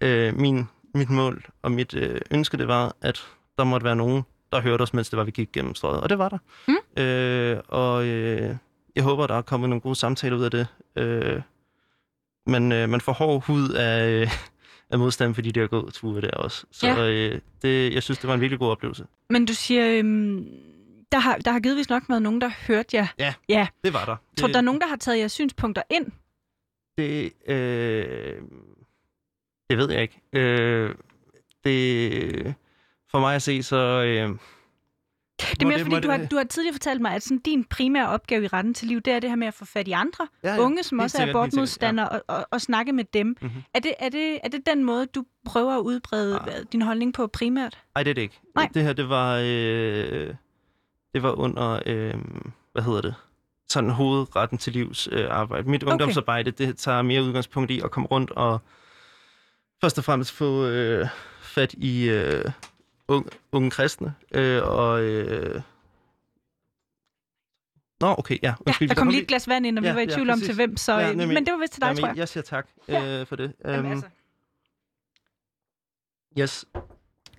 Øh, min, mit mål og mit øh, ønske, det var, at der måtte være nogen, der hørte os, mens det var, vi gik gennem strøget. Og det var der. Mm. Øh, og øh, jeg håber, der er kommet nogle gode samtaler ud af det. Øh, men øh, man får hård hud af, øh, af modstand, fordi de har gået ture der også. Så Ja. øh, det, jeg synes, det var en virkelig god oplevelse. Men du siger, øhm, der, har, der har givetvis nok været nogen, der har hørt jer. Det var der. Tror du, det, der er nogen, der har taget jeres synspunkter ind? Det, øh, det ved jeg ikke. Øh, det, for mig at se, så... Øh, Det er mere, fordi du har, du har tidligere fortalt mig, at sådan, din primære opgave i retten til liv, det er det her med at få fat i andre ja, ja, unge, som også er sikkert, abortmodstandere, og, og, og snakke med dem. Mhm. Er, det, er, det, er det den måde, du prøver at udbrede Ah. ah. din holdning på primært? Nej, det er det ikke. Nej. Det her, det var, øh, det var under, øh, hvad hedder det, sådan hovedretten til livs øh, arbejde. Mit Okay. ungdomsarbejde, det tager mere udgangspunkt i at komme rundt og først og fremmest få øh, fat i øh, unge, unge kristne. Øh, og, øh... Nå, okay, ja. Ja, Undskyld, der kom lige et glas vand ind, og vi Ja, var i ja, tvivl om præcis. til hvem, så, Ja, nemlig. men det var vist til dig, Jamen, tror jeg. jeg siger tak Ja. øh, for det. Jamen, Øhm, altså. Yes.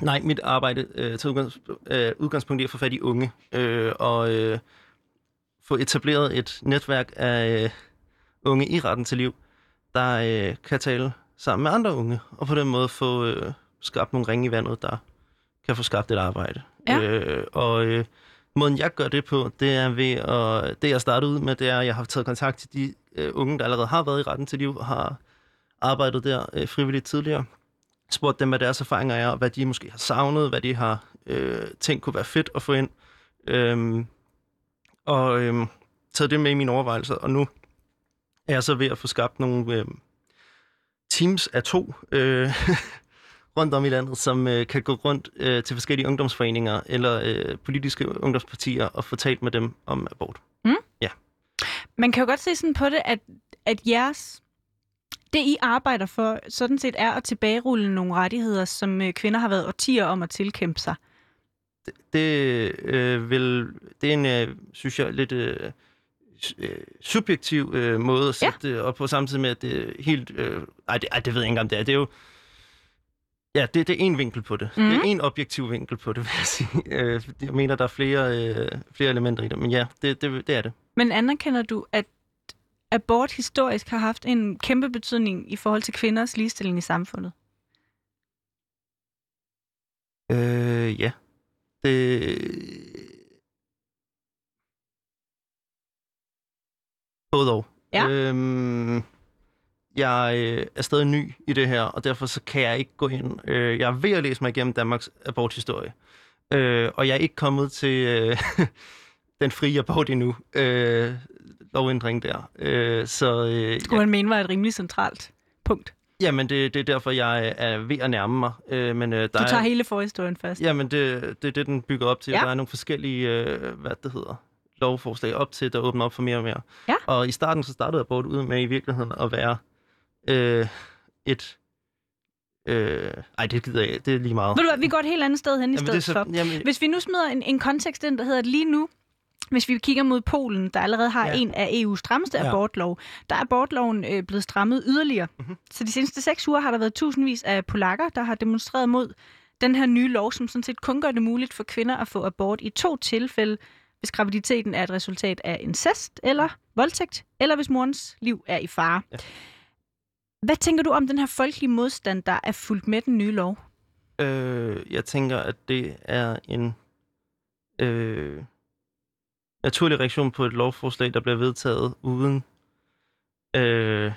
Nej, mit arbejde øh, til udgangs, øh, udgangspunkt i at få fat i unge øh, og øh, få etableret et netværk af øh, unge i retten til liv, der øh, kan tale sammen med andre unge, og på den måde få øh, skabt nogle ringe i vandet, der kan få skabt et arbejde. Ja. Øh, og øh, måden jeg gør det på, det er ved at, det jeg startede ud med, det er, at jeg har taget kontakt til de øh, unge, der allerede har været i retten til liv, og har arbejdet der øh, frivilligt tidligere, spurgt dem, hvad deres erfaringer er, og hvad de måske har savnet, hvad de har øh, tænkt kunne være fedt at få ind. Øhm, og øhm, taget det med i mine overvejelser, og nu er jeg så ved at få skabt nogle øh, teams af to øh, rundt om i landet, som øh, kan gå rundt øh, til forskellige ungdomsforeninger eller øh, politiske ungdomspartier og få talt med dem om abort. Man kan jo godt se sådan på det, at, at jeres, det I arbejder for, sådan set er at tilbagerulle nogle rettigheder, som øh, kvinder har været årtier om at tilkæmpe sig. det øh, vil, det er en, øh, synes jeg, lidt øh, øh, subjektiv øh, måde at sætte det op på, samtidig med, at det er helt... Øh, ej, det, ej, det ved jeg ikke engang, det er. Det er jo... Ja, det, det er en vinkel på det. Mm. Det er Mhm. en objektiv vinkel på det, vil jeg sige. Øh, jeg mener, der er flere, øh, flere elementer i det, men ja, det, det, det er det. Men anerkender du, at abort historisk har haft en kæmpe betydning i forhold til kvinders ligestilling i samfundet? Øh, ja. Det... Både og. Ja. Øhm, jeg øh, er stadig ny i det her, og derfor så kan jeg ikke gå ind. Øh, jeg er ved at læse mig igennem Danmarks aborthistorie. Øh, og jeg er ikke kommet til øh, den frie abort endnu. Øh, lovændring der. Øh, så øh, Skulle man mene var et rimelig centralt punkt. jamen, det, det er derfor, jeg er ved at nærme mig. Øh, men, øh, der Du er, tager hele forhistorien først. Jamen, det, det er det, den bygger op til. Ja. Der er nogle forskellige, øh, hvad det hedder, lovforslag op til, der åbner op for mere og mere. Ja. Og i starten, så startede abort ud med i virkeligheden at være øh, et... Øh, ej, det gider jeg Det er lige meget. Ved du hvad, vi går et helt andet sted hen i Jamen, er stedet for. så, jamen, Hvis vi nu smider en, en kontekst ind, der hedder, at lige nu, hvis vi kigger mod Polen, der allerede har ja. En af EU's strammeste ja. Abortlov, der er abortloven øh, blevet strammet yderligere. Mhm. Mm-hmm. Så de seneste seks uger har der været tusindvis af polakker, der har demonstreret mod den her nye lov, som sådan set kun gør det muligt for kvinder at få abort i to tilfælde, hvis graviditeten er et resultat af incest eller voldtægt, eller hvis morens liv er i fare. Ja. Hvad tænker du om den her folkelige modstand, der er fulgt med den nye lov? øh, jeg tænker, at det er en øh, naturlig reaktion på et lovforslag, der bliver vedtaget uden, øh,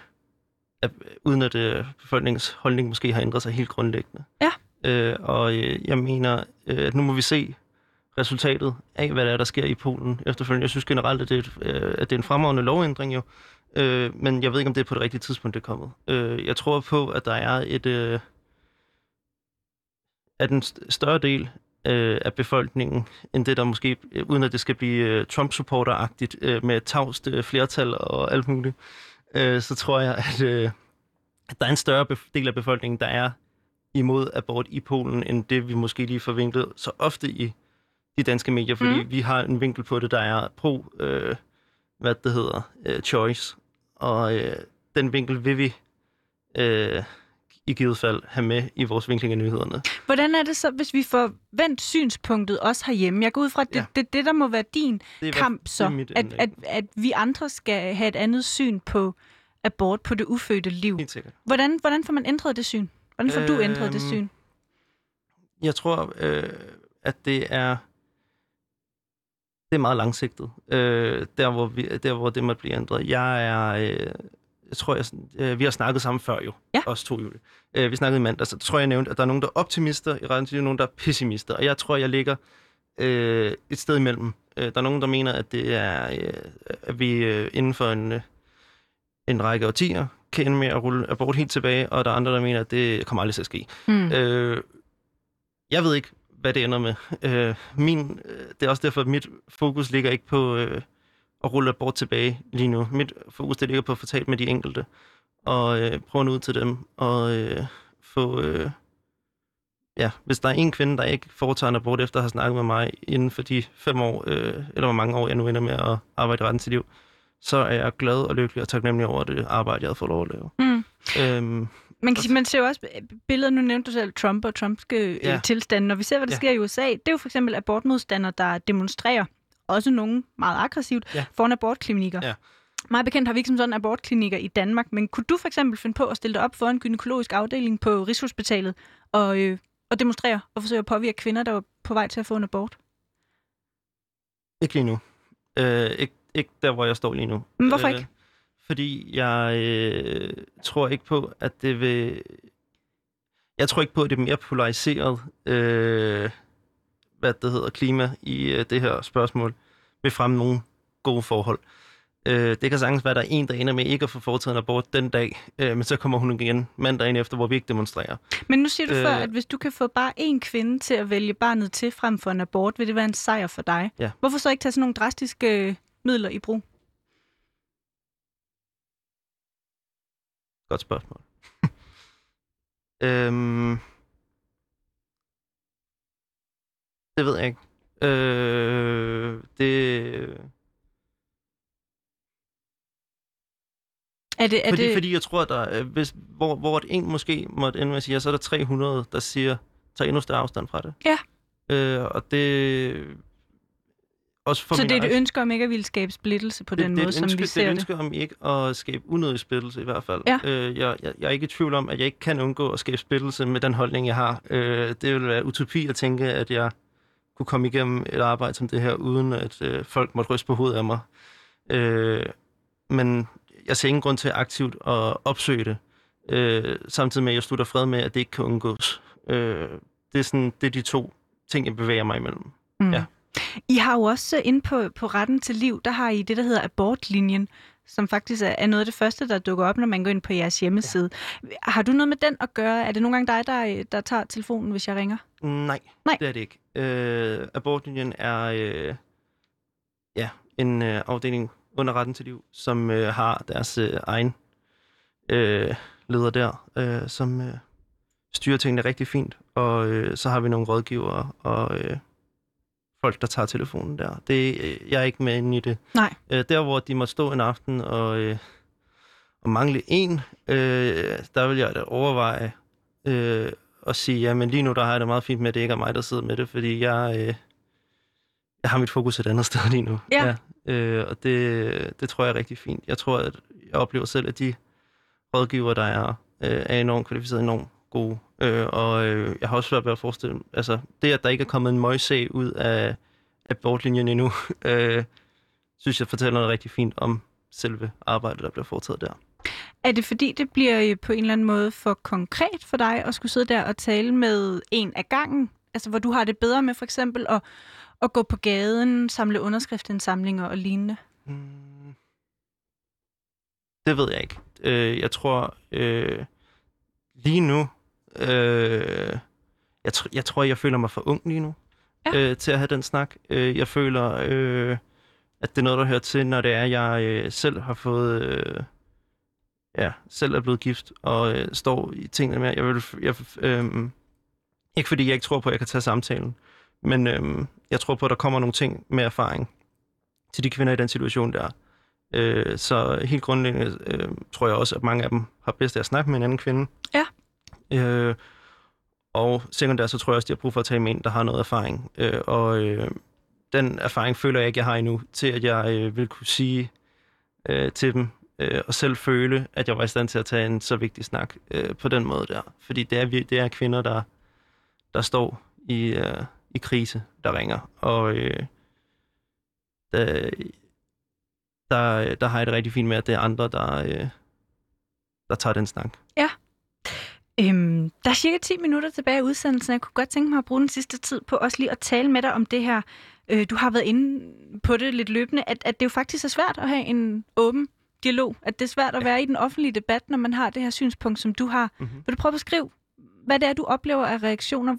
at, uden at øh, befolkningens holdning måske har ændret sig helt grundlæggende. Ja. Øh, og øh, jeg mener, øh, at nu må vi se resultatet af, hvad der er, der sker i Polen efterfølgende. Jeg synes generelt, at det er, øh, at det er en fremragende lovændring jo, øh, men jeg ved ikke, om det er på det rigtige tidspunkt, det er kommet. Øh, jeg tror på, at der er et... Øh, at en st- større del øh, af befolkningen, end det der måske, øh, uden at det skal blive øh, Trump-supporter-agtigt, øh, med tavst øh, flertal og alt muligt, øh, så tror jeg, at, øh, at der er en større del af befolkningen, der er imod abort i Polen, end det vi måske lige forvinklet så ofte i de danske medier, fordi Mm. vi har en vinkel på det, der er pro, øh, hvad det hedder, øh, choice, og øh, den vinkel vil vi øh, i givet fald have med i vores vinkling af nyhederne. Hvordan er det så, hvis vi får vendt synspunktet også herhjemme? Jeg går ud fra, at det er Ja. det, det, der må være din Det er, kamp det så, mit at, at, at vi andre skal have et andet syn på abort, på det ufødte liv. Helt sikkert. Hvordan, hvordan får man ændret det syn? Hvordan får du ændret det Øhm, syn? Jeg tror, øh, at det er det er meget langsigtet. Øh, der, hvor vi, der, hvor det måtte blive ændret. Jeg er... Øh, jeg tror, jeg, øh, vi har snakket sammen før jo. Ja. Os to, Julie. Øh, vi snakkede i mandag, så tror jeg, jeg nævnte, at der er nogen, der er optimister i retten til, nogen, der er pessimister. Og jeg tror, jeg ligger øh, et sted imellem. Øh, der er nogen, der mener, at det er, øh, at vi øh, inden for en, øh, en række årtier kan ende med at rulle abort helt tilbage, og der er andre, der mener, at det kommer aldrig til at ske. Mm. Øh, jeg ved ikke, hvad det ender med. Øh, min, øh, det er også derfor, at mit fokus ligger ikke på øh, at rulle abort tilbage lige nu. Mit fokus det ligger på at få talt med de enkelte, og øh, prøve at nå ud til dem, og øh, få... Øh, ja, hvis der er en kvinde, der ikke foretager en abort efter at have snakket med mig inden for de fem år, øh, eller hvor mange år jeg nu ender med at arbejde retten til liv, så er jeg glad og lykkelig og taknemmelig over det arbejde, jeg har fået lov at lave. Mm. Øhm, Man kan sige, man ser jo også billeder, nu nævnte du selv Trump og Trumpske ja. Ja. øh, tilstande. Når vi ser, hvad der Ja. sker i USA, det er jo for eksempel abortmodstandere, der demonstrerer, også nogle meget aggressivt, Ja. foran abortklinikker. Ja. Meget bekendt har vi ikke som sådan abortklinikker i Danmark, men kunne du for eksempel finde på at stille dig op for en gynækologisk afdeling på Rigshospitalet og, øh, og demonstrere og forsøge at påvirke kvinder, der var på vej til at få en abort? ikke lige nu. Øh, ikke, ikke der, hvor jeg står lige nu. Men hvorfor Øh, ikke? Fordi jeg øh, tror ikke på, at det vil... Jeg tror ikke på, at det er mere polariseret, øh, hvad det hedder, klima i øh, det her spørgsmål, vil fremme nogle gode forhold. Øh, det kan sagtens være, at der er en, der ender med ikke at få foretaget en abort den dag, øh, men så kommer hun igen mandagen efter, hvor vi ikke demonstrerer. Men nu siger du øh... før, at hvis du kan få bare én kvinde til at vælge barnet til frem for en abort, vil det være en sejr for dig. Ja. Hvorfor så ikke tage sådan nogle drastiske øh, midler i brug? Godt spørgsmål. øhm, det ved jeg ikke. Øh, det, Er det, er fordi, det... fordi jeg tror, at der, er- hvis, hvor, hvor et en måske måtte ende med at sige, så er der 300, der siger, tager endnu større afstand fra det. Ja. Øh, og det... Også for så det er et egen- ønske om ikke at ville skabe splittelse på det, den det er måde, et som ønske, vi det er ser et det? ønske om ikke at skabe unødig splittelse i hvert fald. Ja. Øh, jeg, jeg, jeg er ikke i tvivl om, at jeg ikke kan undgå at skabe splittelse med den holdning, jeg har. Øh, det vil være utopi at tænke, at jeg kunne komme igennem et arbejde som det her, uden at øh, folk måtte ryste på hovedet af mig. Øh, men jeg ser ingen grund til aktivt at opsøge det, øh, samtidig med, at jeg slutter fred med, at det ikke kan undgås. Øh, det, er sådan, det er de to ting, jeg bevæger mig imellem. Mm. Ja. I har jo også inde på, på retten til liv, der har I det, der hedder abortlinjen, som faktisk er, noget af det første, der dukker op, når man går ind på jeres hjemmeside. Ja. Har du noget med den at gøre? Er det nogle gange dig, der, der tager telefonen, hvis jeg ringer? Nej, Nej. det er det ikke. Øh, abortlinjen er øh, ja, en øh, afdeling under retten til liv, som øh, har deres øh, egen øh, leder der, øh, som øh, styrer tingene rigtig fint. Og øh, så har vi nogle rådgivere og øh, folk, der tager telefonen der. Det, øh, jeg er ikke med inde i det. Nej. Øh, der, hvor de måtte stå en aften og, øh, og mangle en, øh, der vil jeg da overveje øh, at sige, ja, men lige nu der har jeg det meget fint med, at det ikke er mig, der sidder med det, fordi jeg, øh, jeg har mit fokus et andet sted lige nu. Ja. ja øh, og det, det tror jeg er rigtig fint. Jeg tror, at jeg oplever selv, at de rådgiver, der er, øh, er enormt kvalificerede, enormt gode. Øh, og øh, jeg har også svært ved at forestille altså det, at der ikke er kommet en møgssag ud af, af bortlinjen endnu, øh, synes jeg fortæller noget rigtig fint om selve arbejdet, der bliver foretaget der. Er det fordi, det bliver øh, på en eller anden måde for konkret for dig at skulle sidde der og tale med en af gangen? Altså, hvor du har det bedre med for eksempel at, at gå på gaden, samle underskriftsindsamlinger og lignende? Mm. Det ved jeg ikke. Øh, jeg tror øh, lige nu, øh, jeg, tr- jeg tror, jeg føler mig for ung lige nu Ja. øh, til at have den snak. Øh, jeg føler, øh, at det er noget, der hører til, når det er, jeg øh, selv har fået, øh, ja, selv er blevet gift og øh, står i tingene med. Jeg vil, jeg, øh, ikke fordi jeg ikke tror på, at jeg kan tage samtalen, men øh, jeg tror på, at der kommer nogle ting med erfaring til de kvinder i den situation der. Øh, så helt grundlæggende øh, tror jeg også, at mange af dem har bedst af at snakke med en anden kvinde. Ja. Øh, og sekundært, så tror jeg også, de har brug for at tage med en, der har noget erfaring. Øh, og øh, den erfaring føler jeg ikke, jeg har endnu, til at jeg øh, vil kunne sige øh, til dem, øh, og selv føle, at jeg var i stand til at tage en så vigtig snak øh, på den måde der. Fordi det er, det er kvinder, der, der står i, øh, i krise, der ringer. Og øh, der, der, der har jeg det rigtig fint med, at det er andre, der, øh, der tager den snak. Ja. Øhm, der er cirka 10 minutter tilbage i udsendelsen. Jeg kunne godt tænke mig at bruge den sidste tid på også lige at tale med dig om det her. Øh, du har været inde på det lidt løbende, at, at det jo faktisk er svært at have en åben dialog. At det er svært at være i den offentlige debat, når man har det her synspunkt, som du har. Mm-hmm. Vil du prøve at beskrive, hvad det er, du oplever af reaktioner?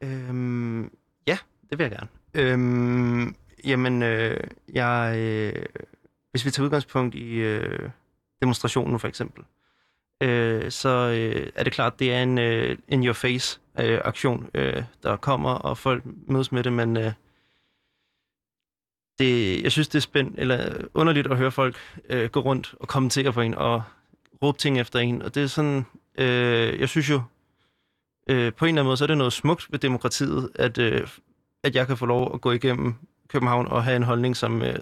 Øhm, ja, det vil jeg gerne. Øhm, jamen, øh, jeg, øh, hvis vi tager udgangspunkt i øh, demonstrationen for eksempel, øh, så øh, er det klart, det er en øh, in your face øh, aktion, øh, der kommer, og folk mødes med det, men øh, det, jeg synes, det er spændt, eller underligt at høre folk øh, gå rundt og kommentere på en, og råbe ting efter en, og det er sådan, øh, jeg synes jo, øh, på en eller anden måde, så er det noget smukt ved demokratiet, at, øh, at jeg kan få lov at gå igennem København og have en holdning, som øh,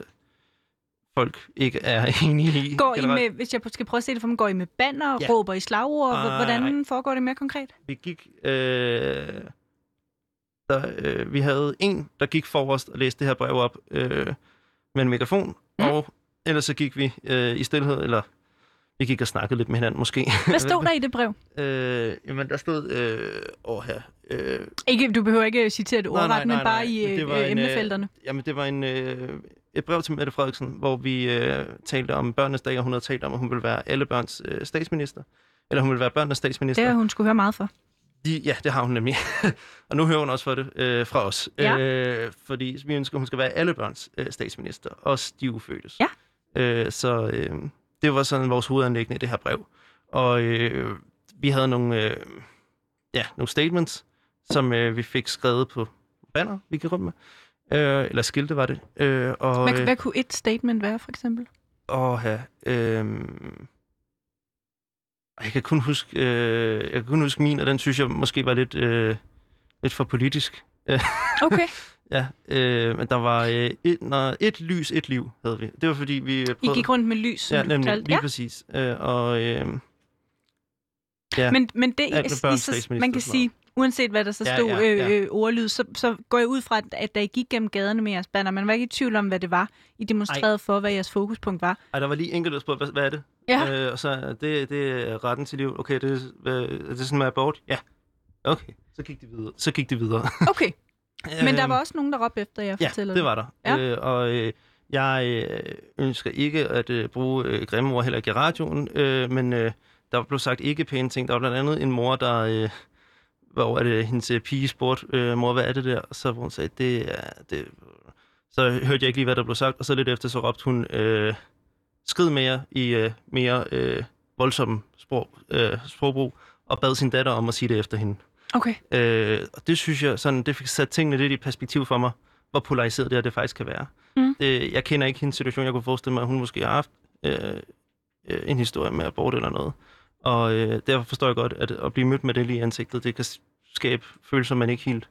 folk ikke er enige i. Går I generelt. med, hvis jeg skal prøve at se det for mig, går I med banner, Ja. råber I slagord? Nej, Hvordan nej. foregår det mere konkret? Vi gik... Øh, der, øh, vi havde en, der gik forrest og læste det her brev op øh, med en megafon, Mm. og ellers så gik vi øh, i stillhed, eller vi gik og snakkede lidt med hinanden måske. Hvad stod der i det brev? øh, jamen, der stod... Øh, åh her... Øh, Ikke, du behøver ikke citere det ordret, men bare nej. i det øh, øh, emnefelterne. Jamen, det var en, øh, et brev til Mette Frederiksen, hvor vi øh, talte om børnenes dag, og hun havde talt om, at hun ville være alle børns øh, statsminister. Eller hun ville være børnenes statsminister. Det har hun skulle høre meget for. De, ja, det har hun nemlig. og nu hører hun også for det øh, fra os. Ja. Øh, fordi vi ønsker, at hun skal være alle børns øh, statsminister. Også de ufødtes. Ja. Øh, så øh, det var sådan vores hovedanlæggende i det her brev. Og øh, vi havde nogle, øh, ja, nogle statements, som øh, vi fik skrevet på banner, vi gik rundt med. Øh, eller skilte var det. Øh, og, Hvad, øh, hvad kunne et statement være, for eksempel? Åh, ja. Øh, jeg kan kun huske, øh, jeg kan kun huske min, og den synes jeg måske var lidt, øh, lidt for politisk. Okay. Ja, øh, men der var øh, et, når, et lys, et liv, havde vi. Det var fordi, vi øh, I prøvede... gik rundt med lys, som Ja, nemlig, lige Ja, præcis. Øh, og øh, ja, men, men det, med I, I, man kan sige, uanset hvad der så Ja, stod ja, ja. øh, øh, ordlyd, så, så går jeg ud fra, at, at da I gik gennem gaderne med jeres banner, man var ikke i tvivl om, hvad det var, I demonstrerede for, hvad jeres fokuspunkt var. ej, der var lige enkelt, der spurgte, hvad, hvad er det? Ja. Øh, og så, det, det er retten til liv. Okay, det, er, hvad, er det sådan med abort? Ja. Okay, så gik de videre. Så gik de videre. Okay, men der Øhm, var også nogen, der råbte efter jer, Ja, fortæller det du. var der. Ja. Øh, og øh, jeg øh, ønsker ikke at øh, bruge øh, grimme ord heller ikke i radioen, øh, men øh, der blev sagt ikke pæne ting. Der var blandt andet en mor, der... Øh, hvor er det, hendes øh, pige spurgte, øh, mor, hvad er det der? Så hun sagde, det er... Det... Så hørte jeg ikke lige, hvad der blev sagt, og så lidt efter, så råbte hun, øh, skrid mere i øh, mere øh, voldsomme sprog, øh, sprogbrug, og bad sin datter om at sige det efter hende. Okay. Øh, og det synes jeg, sådan, det fik sat tingene lidt i perspektiv for mig, hvor polariseret det her det faktisk kan være. Mm. Det, jeg kender ikke hendes situation. Jeg kunne forestille mig, at hun måske har haft øh, øh, en historie med abort eller noget. Og øh, derfor forstår jeg godt, at at blive mødt med det lige i ansigtet, det kan skabe følelser, man ikke helt...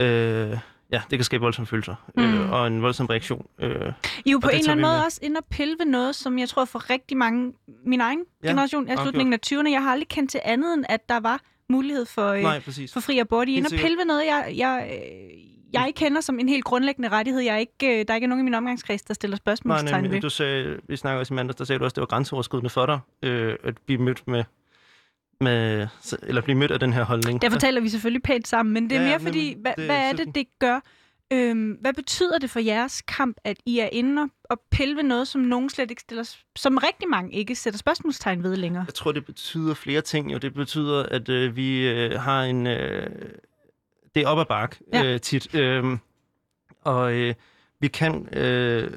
Øh, ja, det kan skabe voldsomme følelser. Mm. Mm. Øh, og en voldsom reaktion. Øh, I jo på en eller anden måde med. også inde og pille ved noget, som jeg tror for rigtig mange, min egen Ja, generation, er slutningen af 20'erne, jeg har aldrig kendt til andet end, at der var mulighed for, øh, nej, præcis. for fri abort. I inde og pille ved noget, jeg, jeg, øh, jeg ikke kender som en helt grundlæggende rettighed. Jeg er ikke, øh, der er ikke nogen i min omgangskreds, der stiller Nej, spørgsmålstegn ved. nemlig, du sagde, vi snakker også i mandags, der sagde du også, at det var grænseoverskridende for dig, øh, at blive mødt med, med, eller blive mødt af den her holdning. Derfor taler vi selvfølgelig pænt sammen, men det er Ja, mere ja, fordi, hvad, det- hvad er det, det gør? Øhm, hvad betyder det for jeres kamp, at I er inde og- pille ved noget, som nogen slet ikke stiller, som rigtig mange ikke sætter spørgsmålstegn ved længere? Jeg tror, det betyder flere ting. Jo. Det betyder, at øh, vi øh, har en... Øh, det er op ad bark Ja. øh, tit. Øh, og øh, vi kan... Øh,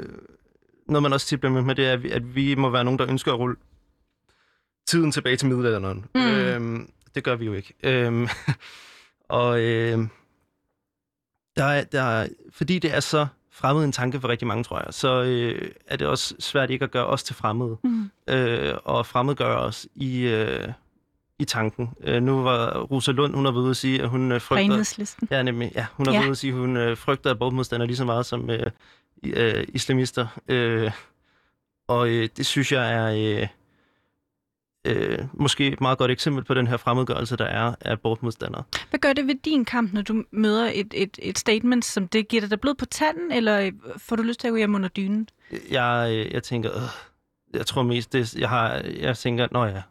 noget, man også tit bliver mødt med, det er, at vi, at vi må være nogen, der ønsker at rulle tiden tilbage til middelalderen. Mm. Øh, det gør vi jo ikke. Øh, og øh, der er, der er, fordi det er så fremmed en tanke for rigtig mange, tror jeg, så øh, er det også svært ikke at gøre os til fremmede Mm. øh, og fremmedgøre os i, øh, i tanken. Øh, nu var Rosa Lund, hun har ude at sige, at hun øh, frygter... Renhedslisten. Ja, nemlig. Ja, hun har Ja. ude at sige, at hun øh, frygter abortmodstandere lige så meget som øh, øh, islamister. Øh, og øh, det synes jeg er øh, øh, måske et meget godt eksempel på den her fremmedgørelse, der er af abortmodstandere. Hvad gør det ved din kamp, når du møder et, et, et statement, som det giver dig der blod på tanden, eller øh, får du lyst til at gå hjem under dynen? Jeg, øh, jeg tænker, øh, jeg tror mest, det, jeg har, jeg tænker, nå ja,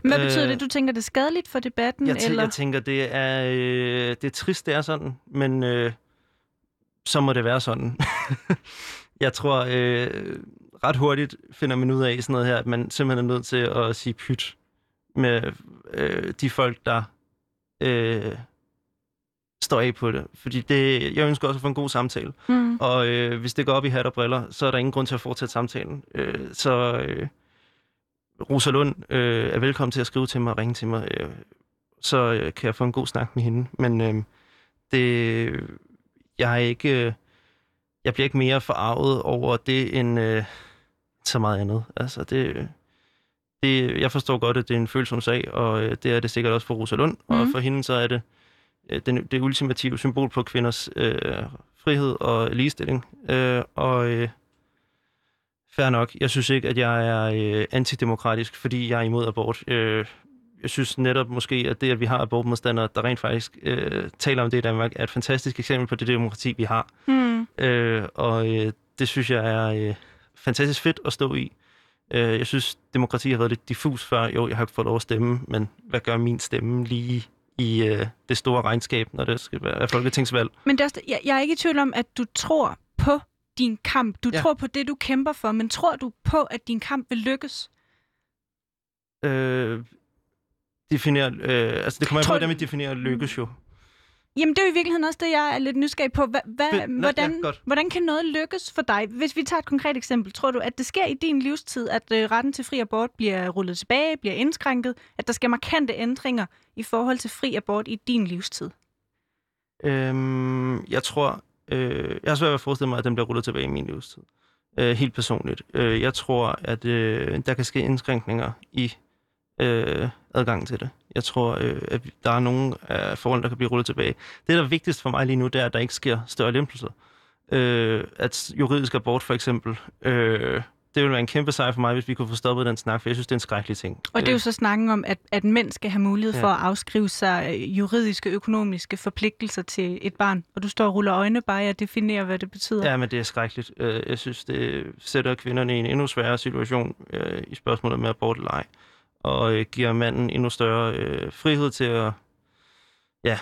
Hvad betyder Øh, det? Du tænker, det er skadeligt for debatten? Jeg, tæ- eller? jeg tænker, det er, øh, det er trist, det er sådan, men øh, så må det være sådan. jeg tror, øh, ret hurtigt finder man ud af sådan noget her, at man simpelthen er nødt til at sige pyt med øh, de folk, der øh, står af på det. Fordi det, jeg ønsker også at få en god samtale. Mm. Og øh, hvis det går op i hat og briller, så er der ingen grund til at fortsætte samtalen. Øh, så øh, Rosa Lund øh, er velkommen til at skrive til mig og ringe til mig. Øh, så øh, kan jeg få en god snak med hende. Men øh, det, jeg er ikke... Øh, jeg bliver ikke mere forarvet over det, end øh, så meget andet. Altså, det, det, jeg forstår godt, at det er en følsom sag, og øh, det er det sikkert også for Rosa Lund. Mm. Og Mhm. for hende så er det øh, den, det ultimative symbol på kvinders øh, frihed og ligestilling. Øh, og øh, fair nok, jeg synes ikke, at jeg er øh, antidemokratisk, fordi jeg er imod abort. Øh, jeg synes netop måske, at det, at vi har abortmodstandere, der rent faktisk øh, taler om det i Danmark, er et fantastisk eksempel på det demokrati, vi har. Mm. Øh, og øh, det synes jeg er øh, fantastisk fedt at stå i. Øh, jeg synes, demokrati har været lidt diffus før. Jo, jeg har ikke fået lov at stemme, men hvad gør min stemme lige i øh, det store regnskab, når det skal være folketingsvalg? Men det er jeg, jeg er ikke i tvivl om, at du tror din kamp. Du ja. Tror på det, du kæmper for, men tror du på, at din kamp vil lykkes? Øh, definere, øh, altså det kommer an på, Tror hvordan vi definerer lykkes jo. Jamen, det er jo i virkeligheden også det, jeg er lidt nysgerrig på. Hva, hva. Nå, hvordan, ja, godt. hvordan kan noget lykkes for dig? Hvis vi tager et konkret eksempel, tror du, at det sker i din livstid, at øh, retten til fri abort bliver rullet tilbage, bliver indskrænket, at der sker markante ændringer i forhold til fri abort i din livstid? Øhm, jeg tror, øh, jeg har svært ved at forestille mig, at den bliver rullet tilbage i min livstid. Øh, helt personligt. Øh, jeg tror, at øh, der kan ske indskrænkninger i øh, adgangen til det. Jeg tror, øh, at der er nogle af forholdene, der kan blive rullet tilbage. Det, der er vigtigst for mig lige nu, det er, at der ikke sker større lempelser. Øh, at juridisk abort for eksempel, øh, det ville være en kæmpe sejr for mig, hvis vi kunne få stoppet den snak, for jeg synes, det er en skrækkelig ting. Og det er jo så snakken om, at, at mænd skal have mulighed Ja. for at afskrive sig øh, juridiske, økonomiske forpligtelser til et barn. Og du står og ruller øjne bare at definere, hvad det betyder. Ja, men det er skrækkeligt. Øh, Jeg synes, det sætter kvinderne i en endnu sværere situation øh, i spørgsmålet med abort eller ej. Og giver manden endnu større frihed til at ja,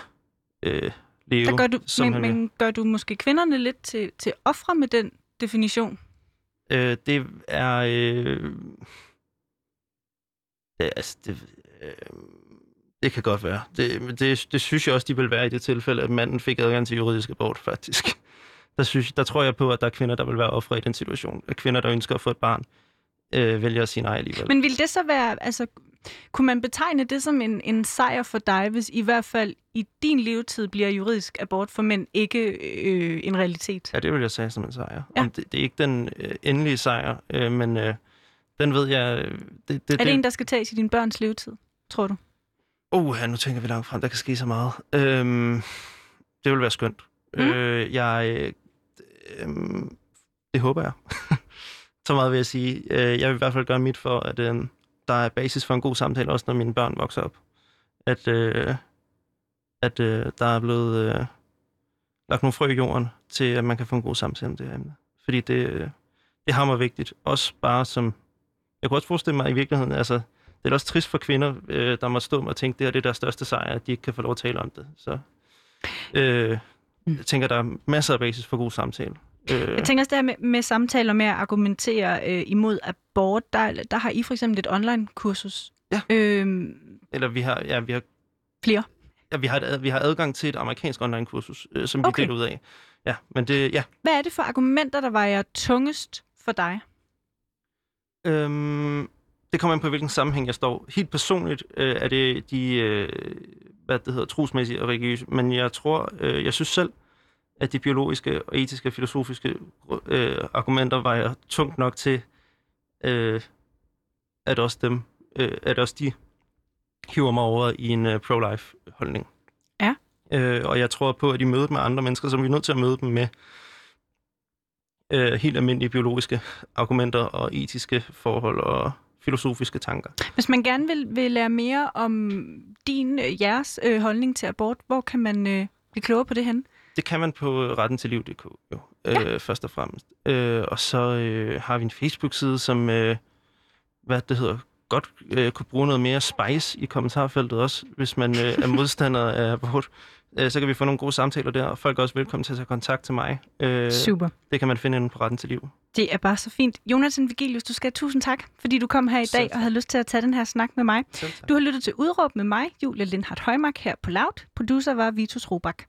leve, Der gør du, som men, men gør du måske kvinderne lidt til, til ofre med den definition? Øh, det er... Øh, det, altså, det, øh, det kan godt være. Det, det, det synes jeg også, de vil være i det tilfælde, at manden fik adgang til juridisk abort, faktisk. Der, synes, der tror jeg på, at der er kvinder, der vil være ofre i den situation. At kvinder, der ønsker at få et barn, øh, vælger at sige nej alligevel. Men vil det så være, altså, kunne man betegne det som en, en sejr for dig, hvis i hvert fald i din levetid bliver juridisk abort for mænd ikke øh, en realitet? Ja, det vil jeg sige som en sejr. Ja. Om det, det er ikke den øh, endelige sejr, øh, men øh, den ved jeg... øh, Det, det, Er det en, der skal tages i din børns levetid, tror du? Uh, nu tænker vi langt frem. Der kan ske så meget. Øhm, det vil være skønt. Mm. Mm. Øh, jeg... Øh, øhm, det håber jeg. så meget vil jeg sige. Øh, jeg vil i hvert fald gøre mit for, at øh, der er basis for en god samtale, også når mine børn vokser op. At, øh, at øh, der er blevet øh, lagt nogle frø i jorden til, at man kan få en god samtale om det her emne. Fordi det, øh, det har mig vigtigt. Også bare som... Jeg kunne også forestille mig i virkeligheden, altså, det er også trist for kvinder, øh, der må stå og tænke, det her det er deres største sejr, at de ikke kan få lov at tale om det. Så øh, Mm. jeg tænker, der er masser af basis for god samtale. Øh, Jeg tænker også det her med, med samtaler med at argumentere øh, imod abort. Der, der har I for eksempel et online-kursus. Ja. Øhm, eller vi har, ja, vi har, flere. ja, vi har, et, vi har adgang til et amerikansk online-kursus, øh, som vi Okay. deler ud af. Ja, men det, ja. Hvad er det for argumenter, der vejer tungest for dig? Øhm, det kommer an på, hvilken sammenhæng jeg står. Helt personligt øh, er det de, øh, hvad det hedder, trosmæssige og religiøse, men jeg tror, øh, jeg synes selv, at de biologiske og etiske og filosofiske øh, argumenter vejer tungt nok til, øh, at også dem, øh, at også de hiver mig over i en øh, pro-life holdning. Ja. Øh, og jeg tror på, at i mødet med andre mennesker, er vi nødt til at møde dem med øh, helt almindelige biologiske argumenter og etiske forhold og filosofiske tanker. Hvis man gerne vil, vil lære mere om din, øh, jeres øh, holdning til abort, hvor kan man øh, blive klogere på det hen? Det kan man på retten til liv.dk, jo, øh, først og fremmest. Øh, og så øh, har vi en Facebook-side, som, øh, hvad det hedder, godt øh, kunne bruge noget mere spice i kommentarfeltet også, hvis man øh, er modstander af abort. Øh, så kan vi få nogle gode samtaler der, og folk er også velkommen til at tage kontakt til mig. Øh, Super. det kan man finde inde på retten til liv. Det er bare så fint. Jonathan Vigilius, du skal have tusind tak, fordi du kom her i dag og havde lyst til at tage den her snak med mig. Du har lyttet til Udråb med mig, Julia Lindhardt Højmark her på Loud. Producer var Vitus Robak.